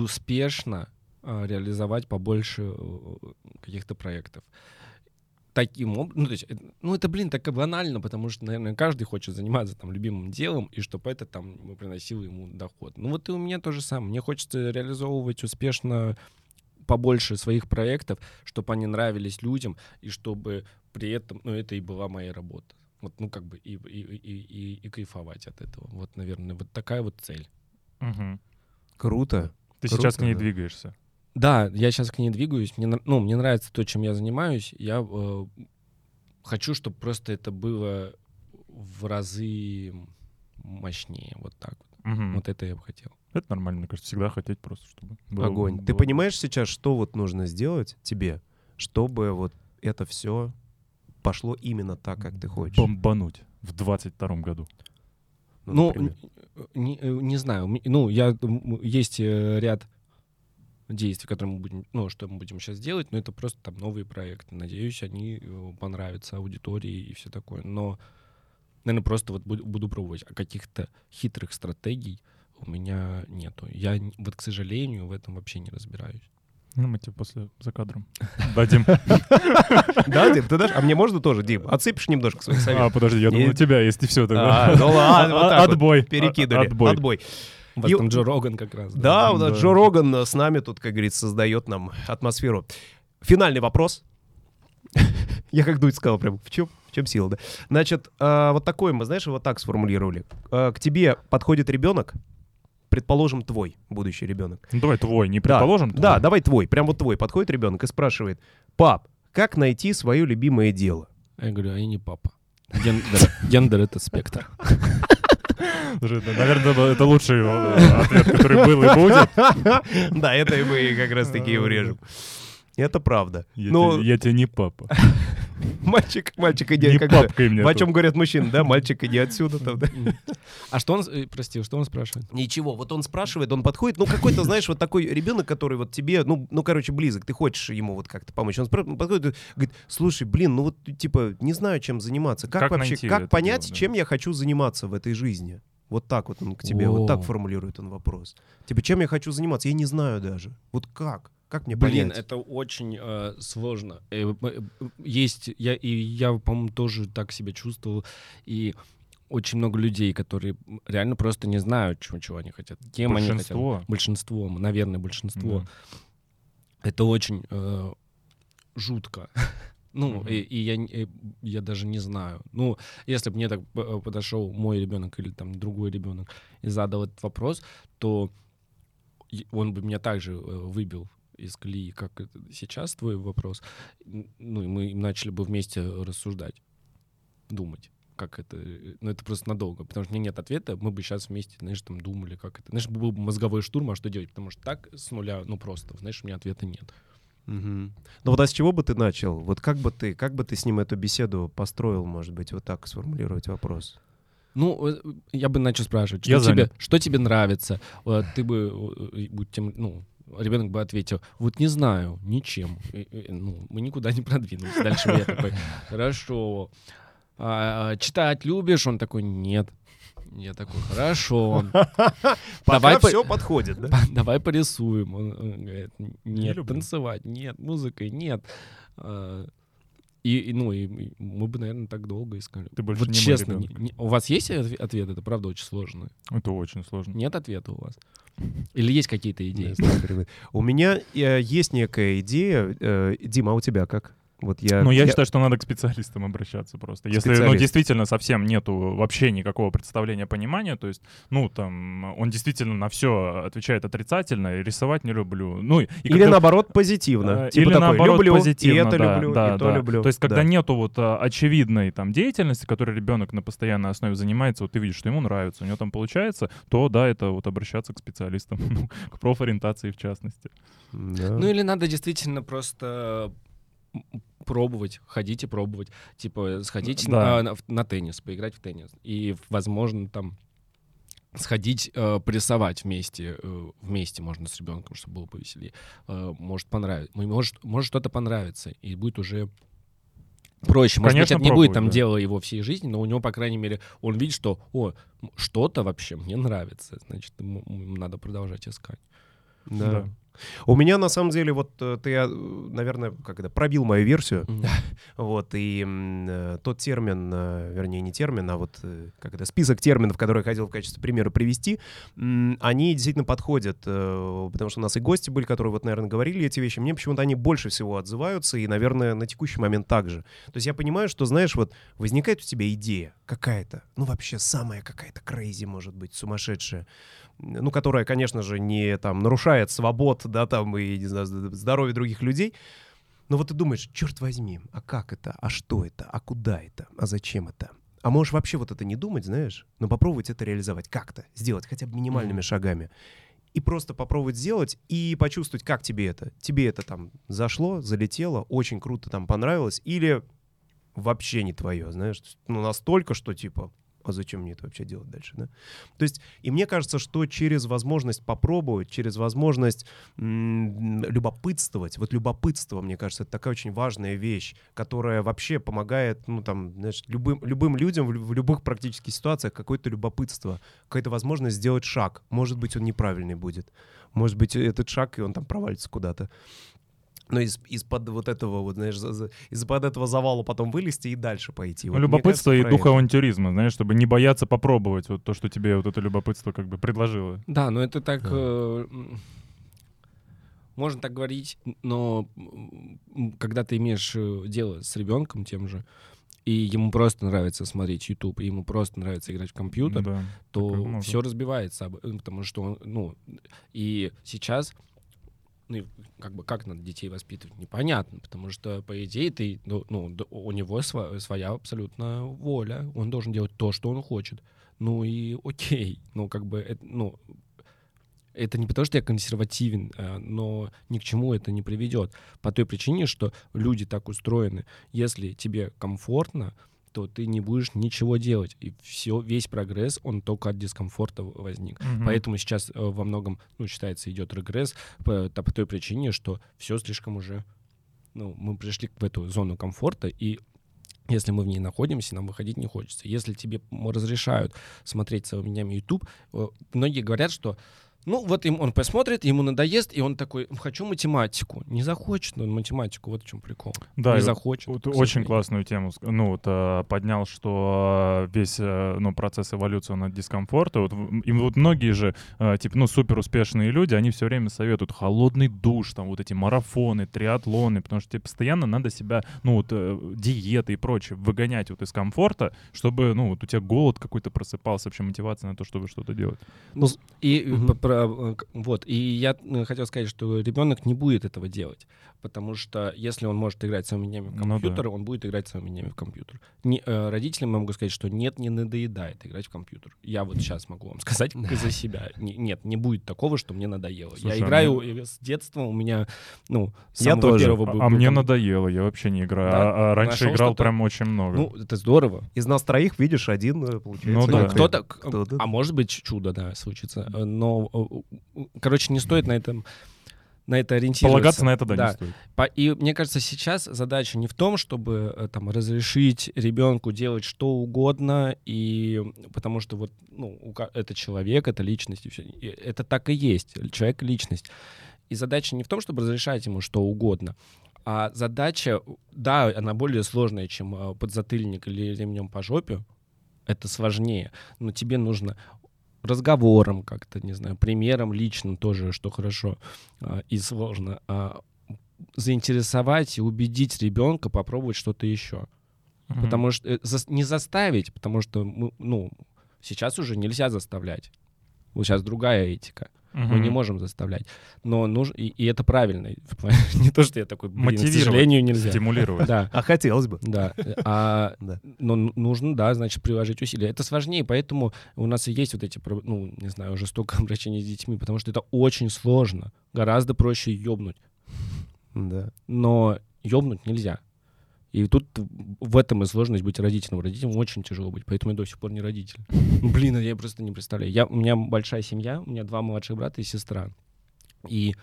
успешно реализовать побольше э, каких-то проектов. Таким образом, ну, то есть, ну, это, блин, так и банально, потому что, наверное, каждый хочет заниматься там любимым делом, и чтобы это там приносило ему доход. Ну, вот и у меня то же самое. Мне хочется реализовывать успешно побольше своих проектов, чтобы они нравились людям, и чтобы при этом, ну, это и была моя работа. Вот, ну, как бы, и, и, и, и, и кайфовать от этого. Вот, наверное, вот такая вот цель. Мгм. круто. Ты Круто, сейчас к ней да. двигаешься. Да, я сейчас к ней двигаюсь. Мне, ну, мне нравится то, чем я занимаюсь. Я э, хочу, чтобы просто это было в разы мощнее. Вот так вот. Мгм. Вот это я бы хотел. Это нормально, мне кажется, всегда хотеть просто, чтобы было- Огонь. Ты было- понимаешь сейчас, что вот нужно сделать тебе, чтобы вот это все пошло именно так, как ты хочешь? Бомбануть в 22 году. Ну, например. н- не, э, не знаю. Ну, я, есть э, ряд действий, которые мы будем, ну, что мы будем сейчас делать, но это просто там новые проекты. Надеюсь, они э, понравятся аудитории и все такое. Но, наверное, просто вот буду, буду пробовать. А каких-то хитрых стратегий у меня нету. Я, вот, к сожалению, в этом вообще не разбираюсь. Ну, мы тебе после за кадром дадим. Да, Дим, ты дашь? А мне можно тоже, Дим? Отсыпешь немножко своих А, советов? подожди, я думал, Не- у тебя есть и все тогда. А, ну ладно, вот так вот. Отбой. Перекидывали. Отбой. У вас И- Джо Роган как раз. Да, вот Да. Джо Роган с нами тут, как говорится, создает нам атмосферу. Финальный вопрос. Я как Дудь сказал, прям, в чем, в чем сила, да? Значит, э, вот такой мы, знаешь, вот так сформулировали. Э, К тебе подходит ребенок, предположим, твой будущий ребенок. Ну, давай твой, не Да, предположим. Да, твой. давай твой, прям вот твой. Подходит ребенок и спрашивает, пап, как найти свое любимое дело? Я говорю, а я не папа. Гендер, гендер — это спектр. Наверное, это- лучший э, ответ, который был и будет. Да, это и мы как раз таки и урежем. Это правда. Я Ну, тебе- я тебе не папа. мальчик, мальчик, иди, Не как бы, папкой мне о чем говорят мужчины, да, мальчик, иди отсюда. Там, да? А что он, э, прости, что он спрашивает? Ничего, вот он спрашивает, он подходит, ну какой-то, знаешь, вот такой ребенок, который вот тебе, ну, ну, короче, близок, ты хочешь ему вот как-то помочь. Он подходит и говорит, слушай, блин, ну вот, типа, не знаю, чем заниматься. Как, Как вообще, как понять, дело, да? чем я хочу заниматься в этой жизни? Вот так вот он к тебе, вот так О. формулирует он вопрос. Типа, чем я хочу заниматься? Я не знаю даже. Вот как? Как мне Блин, понять? это очень э, сложно. Э, э, Есть, я, и я, по-моему, тоже так себя чувствовал. И очень много людей, которые реально просто не знают, чего, чего они хотят. Кем они Большинство. хотят. Большинство, наверное, большинство. Да. Это очень э, жутко. Ну, Мгм. и, и я, э, я даже не знаю. Ну, если бы мне так э, подошел мой ребенок или там другой ребенок и задал этот вопрос, то и- он бы меня также э, выбил из колеи, как сейчас твой вопрос. Ну, и мы начали бы вместе рассуждать, думать как это, ну это просто надолго, потому что у меня нет ответа, мы бы сейчас вместе, знаешь, там думали, как это, знаешь, был бы мозговой штурм, а что делать, потому что так с нуля, ну просто, знаешь, у меня ответа нет. Мгм. Ну вот а с чего бы ты начал? Вот как бы ты, как бы ты с ним эту беседу построил, может быть, вот так сформулировать вопрос? Ну, э, я бы начал спрашивать, что, Я тебе, занят. что тебе нравится? Вот Ты бы, э, будь тем, ну, ребенок бы ответил, вот не знаю, ничем. И, и, ну, мы никуда не продвинулись. Дальше я такой, хорошо. А, читать любишь? Он такой, нет. Я такой, хорошо. Пока все подходит, да? Давай порисуем. Он, говорит, нет, танцевать, нет, музыкой, нет. А, И, и, ну, и мы бы, наверное, так долго искали. Ты больше вот не мой честно, не- не- у вас есть отве- ответ? Это правда очень сложно. Это очень сложно. Нет ответа у вас? Или есть какие-то идеи? У меня э, есть некая идея. Э, Дима, а у тебя как? Вот я, Ну, я, считаю, что надо к специалистам обращаться просто. Если, ну, Специалист. действительно совсем нету вообще никакого представления, понимания, то есть, ну, там, он действительно на все отвечает отрицательно, и рисовать не люблю. Ну, и Или когда- наоборот позитивно. Э, Типа Или такой, наоборот люблю, позитивно, и это да, люблю, да, и то да. люблю. То есть, когда Да. нету вот а, очевидной там деятельности, которой ребенок на постоянной основе занимается, вот ты видишь, что ему нравится, у него там получается, то да, это вот обращаться к специалистам, ну, к профориентации в частности. Да. Ну или надо действительно просто пробовать, ходить и пробовать. Типа сходить Да. на, на- на теннис, поиграть в теннис. И, возможно, там сходить э, порисовать вместе. э, вместе можно с ребенком, чтобы было повеселее. Э, может понравиться. Может, может что-то понравится. И будет уже проще. Может Конечно, быть, это не будет там да. дело его всей жизни, но у него, по крайней мере, он видит, что о, что-то вообще мне нравится. Значит, ему, ему надо продолжать искать. Да. Да. У меня на самом деле вот э, ты, э, наверное, как это пробил мою версию, вот и э, тот термин, э, вернее не термин, а вот э, как это список терминов, которые я хотел в качестве примера привести, они действительно подходят, потому что у нас и гости были, которые вот, наверное, говорили эти вещи. Мне почему-то они больше всего отзываются и, наверное, на текущий момент также. То есть я понимаю, что, знаешь, вот возникает у тебя идея какая-то, ну вообще самая какая-то крейзи, может быть, сумасшедшая, ну, которая, конечно же, не там нарушает свобод, да, там, и, не знаю, зд- здоровье других людей. Но вот ты думаешь, черт возьми, а как это, а что это, а куда это, а зачем это? А можешь вообще вот это не думать, знаешь, но попробовать это реализовать как-то, сделать хотя бы минимальными Мгм. шагами. И просто попробовать сделать и почувствовать, как тебе это. Тебе это там зашло, залетело, очень круто там понравилось, или вообще не твое, знаешь, ну настолько, что типа, а зачем мне это вообще делать дальше, да? То есть, и мне кажется, что через возможность попробовать, через возможность м, любопытствовать, вот любопытство, мне кажется, это такая очень важная вещь, которая вообще помогает, ну, там, знаешь, любым, любым людям в, в любых практически ситуациях какое-то любопытство, какая-то возможность сделать шаг. Может быть, он неправильный будет. Может быть, этот шаг, и он там провалится куда-то. Но из, из-под вот этого, вот, знаешь, из-под этого завала потом вылезти и дальше пойти. Ну, Вот любопытство кажется, и дух это. авантюризма, знаешь, чтобы не бояться попробовать вот то, что тебе вот это любопытство как бы предложило. Да, но это так... Да. э, можно так говорить, но когда ты имеешь э, дело с ребенком тем же, и ему просто нравится смотреть YouTube, и ему просто нравится играть в компьютер, Да. то все разбивается, э, потому что он, ну, и сейчас, ну, как бы как надо детей воспитывать, непонятно, потому что, по идее, ты, ну, ну, у него сва- своя абсолютно воля, он должен делать то, что он хочет. Ну и окей, ну, как бы, это, ну, это не потому, что я консервативен, э, но ни к чему это не приведет. По той причине, что люди так устроены. Если тебе комфортно, то ты не будешь ничего делать. И все, весь прогресс, он только от дискомфорта возник. Мгм. Поэтому сейчас э, во многом, ну, считается, идет регресс по, по той причине, что все слишком уже, ну, мы пришли в эту зону комфорта, и если мы в ней находимся, нам выходить не хочется. Если тебе разрешают смотреть целыми днями YouTube, э, многие говорят, что ну, вот им он посмотрит, ему надоест, и он такой, хочу математику. Не захочет он математику, вот в чем прикол. Да, не и захочет. Вот очень классную тему ну, вот, э, поднял, что э, весь э, ну, процесс эволюции он от дискомфорта. Вот, и вот многие же, типа, ну, супер успешные люди, они все время советуют холодный душ, там, вот эти марафоны, триатлоны, потому что тебе постоянно надо себя, ну, вот, диеты и прочее, выгонять вот из комфорта, чтобы, ну, вот у тебя голод какой-то просыпался, вообще мотивация на то, чтобы что-то делать. И, э, Мгм. по- про- э, вот, и я э, хотел сказать, что ребенок не будет этого делать, потому что если он может играть целыми днями в Ну да. компьютер, он будет играть целыми днями в компьютер. Не, э, родителям я могу сказать, что нет, не надоедает играть в компьютер. Я вот сейчас могу вам сказать за себя. Не- нет, не будет такого, что мне надоело. Слушай, я а играю мне- с детства, у меня, ну, с Я самого тоже. первого А, был- а был мне надоело, я вообще не играю. Да? А, а раньше Нашел играл прям очень много. Ну, это здорово. Из нас троих, видишь, один, э, получается. Ну Ну, да. как кто-то, к- Кто-то. а может быть чудо, да, случится. Э, Но, э, короче, не стоит на этом на это ориентироваться. Полагаться на это, да, не стоит. И мне кажется, сейчас задача не в том, чтобы э, там разрешить ребенку делать что угодно, и потому что вот ну, это человек, это личность, и всё. И это так и есть, человек — личность. И задача не в том, чтобы разрешать ему что угодно, а задача, да, она более сложная, чем э, подзатыльник или ремнем по жопе, это сложнее, но тебе нужно разговором как-то, не знаю, примером личным тоже, что хорошо а, и сложно, а, заинтересовать и убедить ребенка попробовать что-то еще. Мгм. Потому что э, не заставить, потому что мы, ну, сейчас уже нельзя заставлять. Вот сейчас другая этика. Мы Мгм. не можем заставлять. Но нужно, и, и это правильно. Не то, что я такой, блин, к сожалению, нельзя. Стимулировать. Да, А хотелось бы. да. А, Да. но ну- нужно, да, значит, приложить усилия. Это сложнее, поэтому у нас и есть вот эти, ну, не знаю, жестокое обращение с детьми, потому что это очень сложно. Гораздо проще ёбнуть. Да. Но ёбнуть нельзя. И тут в этом и сложность быть родителем. Родителям очень тяжело быть, поэтому я до сих пор не родитель. Блин, я просто не представляю. Я, у меня большая семья, у меня два младших брата и сестра. И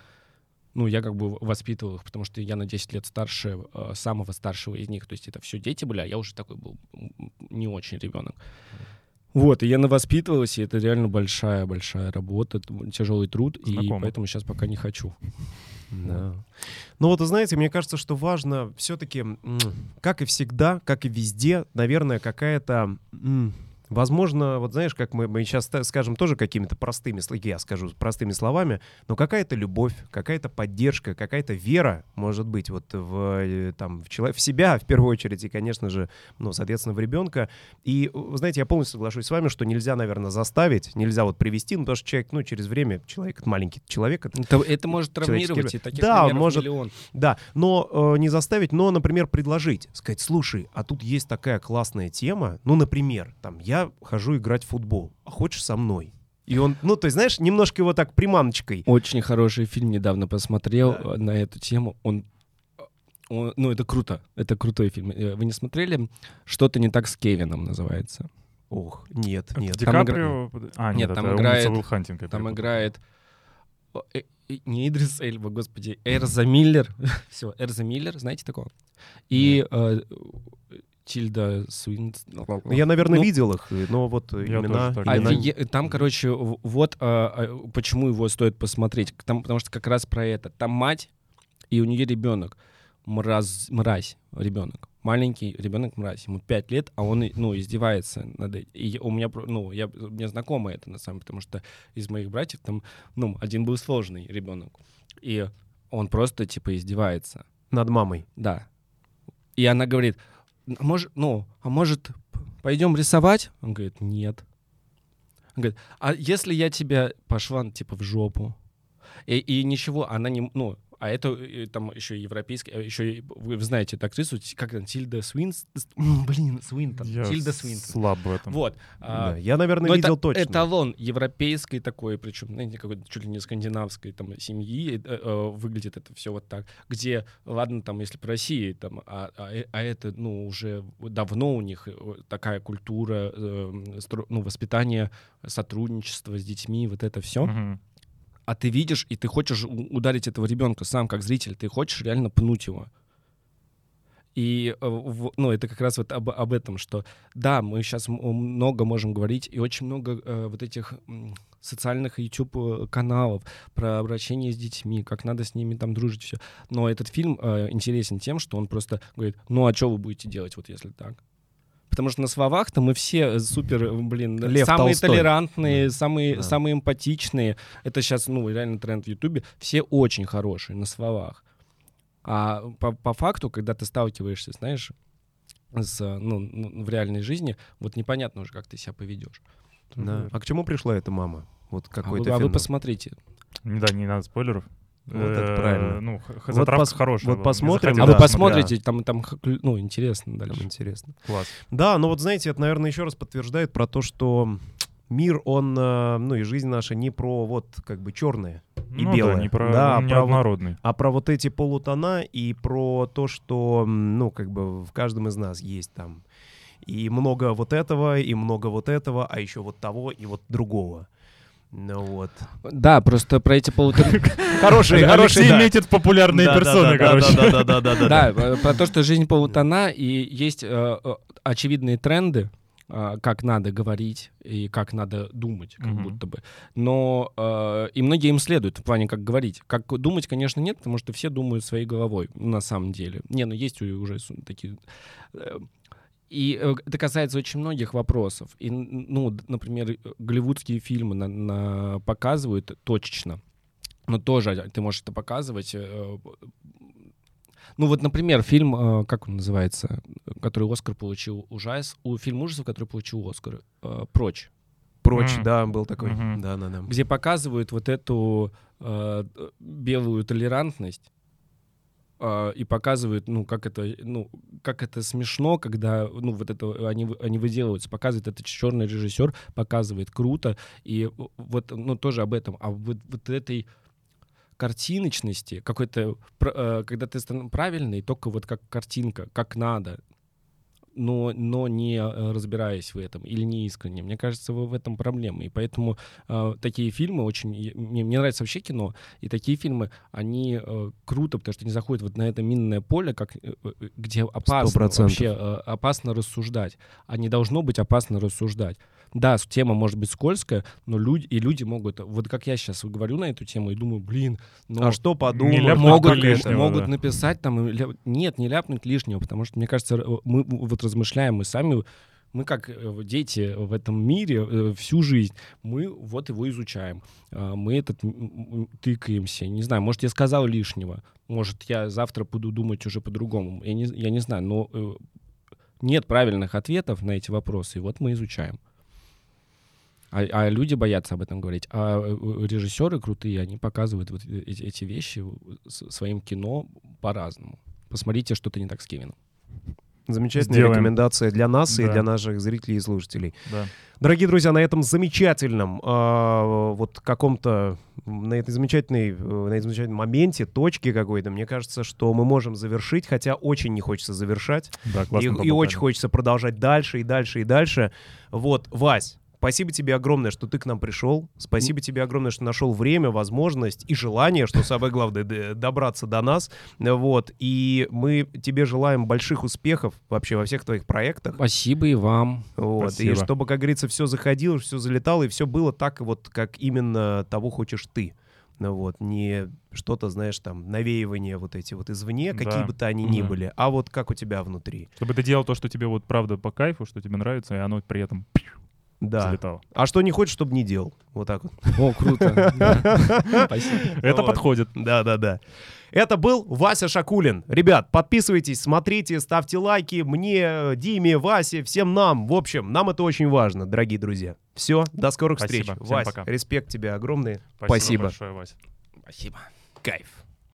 ну, я как бы воспитывал их, потому что я на 10 лет старше э, самого старшего из них. То есть это все дети были, а я уже такой был не очень ребенок. Вот, и я навоспитывался, и это реально большая-большая работа, тяжелый труд, и Знакомо. поэтому сейчас пока не хочу. Да. Ну вот, знаете, мне кажется, что важно все-таки, как и всегда, как и везде, наверное, какая-то... Возможно, вот знаешь, как мы, мы сейчас скажем тоже какими-то простыми, я скажу простыми словами, но какая-то любовь, какая-то поддержка, какая-то вера, может быть, вот в, э, там, в, чело- в себя, в первую очередь, и, конечно же, ну, соответственно, в ребенка. И, вы знаете, я полностью соглашусь с вами, что нельзя, наверное, заставить, нельзя вот привести, ну, потому что человек, ну, через время, человек, это маленький человек, это Это, это может травмировать, и таких Да, может. миллион. Да, но э, не заставить, но, например, предложить. Сказать, слушай, а тут есть такая классная тема. Ну, например, там, я хожу играть в футбол, а хочешь со мной? И он, ну, то есть, знаешь, немножко его так приманочкой. Очень хороший фильм недавно посмотрел Да. э, на эту тему. Он, он- ну, это круто. Это крутой фильм. Э, Вы не смотрели? Что-то не так с Кевином называется. Ох, нет, Это нет. Ди Там Каприо? А, нет, Нет, там это играет- «Умница Уилл Хантинг». я Там перепутал. играет э, не Идрис Эльба, господи, Эрза Миллер. Все, Эрза Миллер, знаете такого? И э, Тильда Суинс. Я, наверное, Ну, видел их, но вот э, Я имена... тоже так имена- Там, короче, вот а, а, почему его стоит посмотреть. Там, потому что как раз про это. Там мать, и у нее ребенок. Мразь, мразь ребенок. Маленький ребенок мразь. Ему 5 лет, а он ну, издевается над этим. И у меня, ну, я, мне знакомо это, на самом деле, потому что из моих братьев там, ну, один был сложный ребенок. И он просто, типа, издевается. Над мамой. Да. И она говорит, а может, ну, а может, пойдем рисовать? Он говорит, нет. Он говорит, а если я тебя пошла, типа, в жопу? И, и ничего, она не, ну, а это э, там еще европейский, э, еще вы знаете эту актрису, как она, Тильда Свинс, блин, Свинтон, Я Тильда Свинтон. слаб в этом. Вот. а, Да, Я, наверное, но видел это точно. эталон европейской такой, причем, знаете, какой-то чуть ли не скандинавской там семьи, э, э, выглядит это все вот так, где, ладно, там, если по России, там, а, а, а это, ну, уже давно у них такая культура, ну, воспитание, сотрудничество с детьми, вот это все. Мгм. А ты видишь, и ты хочешь ударить этого ребенка сам, как зритель, ты хочешь реально пнуть его. И, э, ну, это как раз вот об, об этом, что да, мы сейчас много можем говорить, и очень много э, вот этих социальных YouTube-каналов про обращение с детьми, как надо с ними там дружить, все. Но этот фильм э, интересен тем, что он просто говорит, ну а что вы будете делать, вот если так? Потому что на словах-то мы все супер, э, блин, Лев самые Толстой. толерантные, самые, Да. самые эмпатичные. Это сейчас, ну, реально тренд в Ютубе. Все очень хорошие на словах. А по, по факту, когда ты сталкиваешься, знаешь, с, ну, ну, в реальной жизни, вот непонятно уже, как ты себя поведешь. Да. А к чему пришла эта мама? Вот А вы, какой-то а вы финал. посмотрите. Да, не надо спойлеров. Вот это Э, правильно. Ну, х- Вот хорошая. вот посмотрим, а да, вы посмотрите, там, там, ну, интересно Там дальше. интересно. Класс. Да, но вот знаете, это, наверное, еще раз подтверждает про то, что мир, он, э, ну и жизнь наша не про вот как бы черное, И ну, белое. Да, не про, Да, не про вот- однородный. а про вот эти полутона и про то, что, ну, как бы в каждом из нас есть там и много вот этого, и много вот этого, а еще вот того и вот другого. Ну вот. Да, просто про эти полутора... Хороший, хороший, Алексей да. метит популярные Да, персоны, да, короче. Да, да, да, да, да, Да, э, про то, что жизнь полутона, и есть э, э, очевидные тренды, э, как надо говорить и как надо думать, как будто бы. Но э, и многие им следуют в плане, как говорить. Как думать, конечно, нет, потому что все думают своей головой, на самом деле. Не, ну есть уже такие... э, И э, это касается очень многих вопросов. И, ну, например, э, голливудские фильмы на- на- показывают точечно. Но тоже ты можешь это показывать э, Ну вот, например, фильм, как он называется, который Оскар получил ужас, у фильм ужасов, который получил Оскар, «Прочь», Прочь, М. да, был такой. Мгм. Да, да, да. где показывают вот эту э, белую толерантность и показывают, ну, как это, ну, как это смешно, когда, ну, вот это они, они выделываются, показывает этот черный режиссер, показывает круто, и вот, ну, тоже об этом, а вот, вот этой картиночности, какой-то, э, когда ты правильный, только вот как картинка, как надо, но, но не э, разбираясь в этом или не искренне. Мне кажется, в, в этом проблема. И поэтому э, такие фильмы очень... Мне, мне нравится вообще кино, и такие фильмы, они э, круто, потому что они заходят вот на это минное поле, как, э, э, где опасно 100%. вообще э, опасно рассуждать. А не должно быть опасно рассуждать. Да, тема может быть скользкая, но люди, и люди могут... Вот как я сейчас говорю на эту тему и думаю, блин, ну... А что подумать? ляпнуть могут, лишнего, могут да. написать там... ля- Нет, не ляпнуть лишнего, потому что, мне кажется, э, мы вот размышляем, мы сами... Мы как э, дети в этом мире э, всю жизнь, мы вот его изучаем. А, Мы этот тыкаемся. Не знаю, может, я сказал лишнего. Может, я завтра буду думать уже по-другому. Я не, я не знаю, но э, нет правильных ответов на эти вопросы, и вот мы изучаем. А, а люди боятся об этом говорить. А э, режиссеры крутые, они показывают вот э- эти, эти вещи своим кино по-разному. Посмотрите, что-то не так с Кевином. Замечательная Сделаем. рекомендация для нас и Да. для наших зрителей и слушателей. Да. Дорогие друзья, на этом замечательном, а, вот каком-то, на этой замечательной, э, на этом замечательном моменте, точке какой-то, мне кажется, что мы можем завершить, хотя очень не хочется завершать. Да, И, классно и поболтали. очень хочется продолжать дальше и дальше и дальше. Вот, Вась, спасибо тебе огромное, что ты к нам пришел. Спасибо тебе огромное, что нашел время, возможность и желание, что самое главное, добраться до нас. Вот, и мы тебе желаем больших успехов вообще во всех твоих проектах. Спасибо и вам. Вот, и Спасибо. чтобы, как говорится, все заходило, все залетало, и все было так, вот, как именно того хочешь ты. Ну вот, не что-то, знаешь, там, навеивание вот эти вот извне, Да. какие бы то они ни Мгм. были, а вот как у тебя внутри. Чтобы ты делал то, что тебе вот правда по кайфу, что тебе нравится, и оно при этом Да. залетало. А что не хочешь, чтобы не делал. Вот так вот. О, круто. Спасибо. Это подходит. Да, да, да. Это был Вася Шакулин. Ребят, подписывайтесь, смотрите, ставьте лайки мне, Диме, Васе, всем нам. В общем, нам это очень важно, дорогие друзья. Все, до скорых Спасибо. встреч. Всем Вась, пока. респект тебе огромный. Спасибо. большое, Вася. Спасибо. Кайф.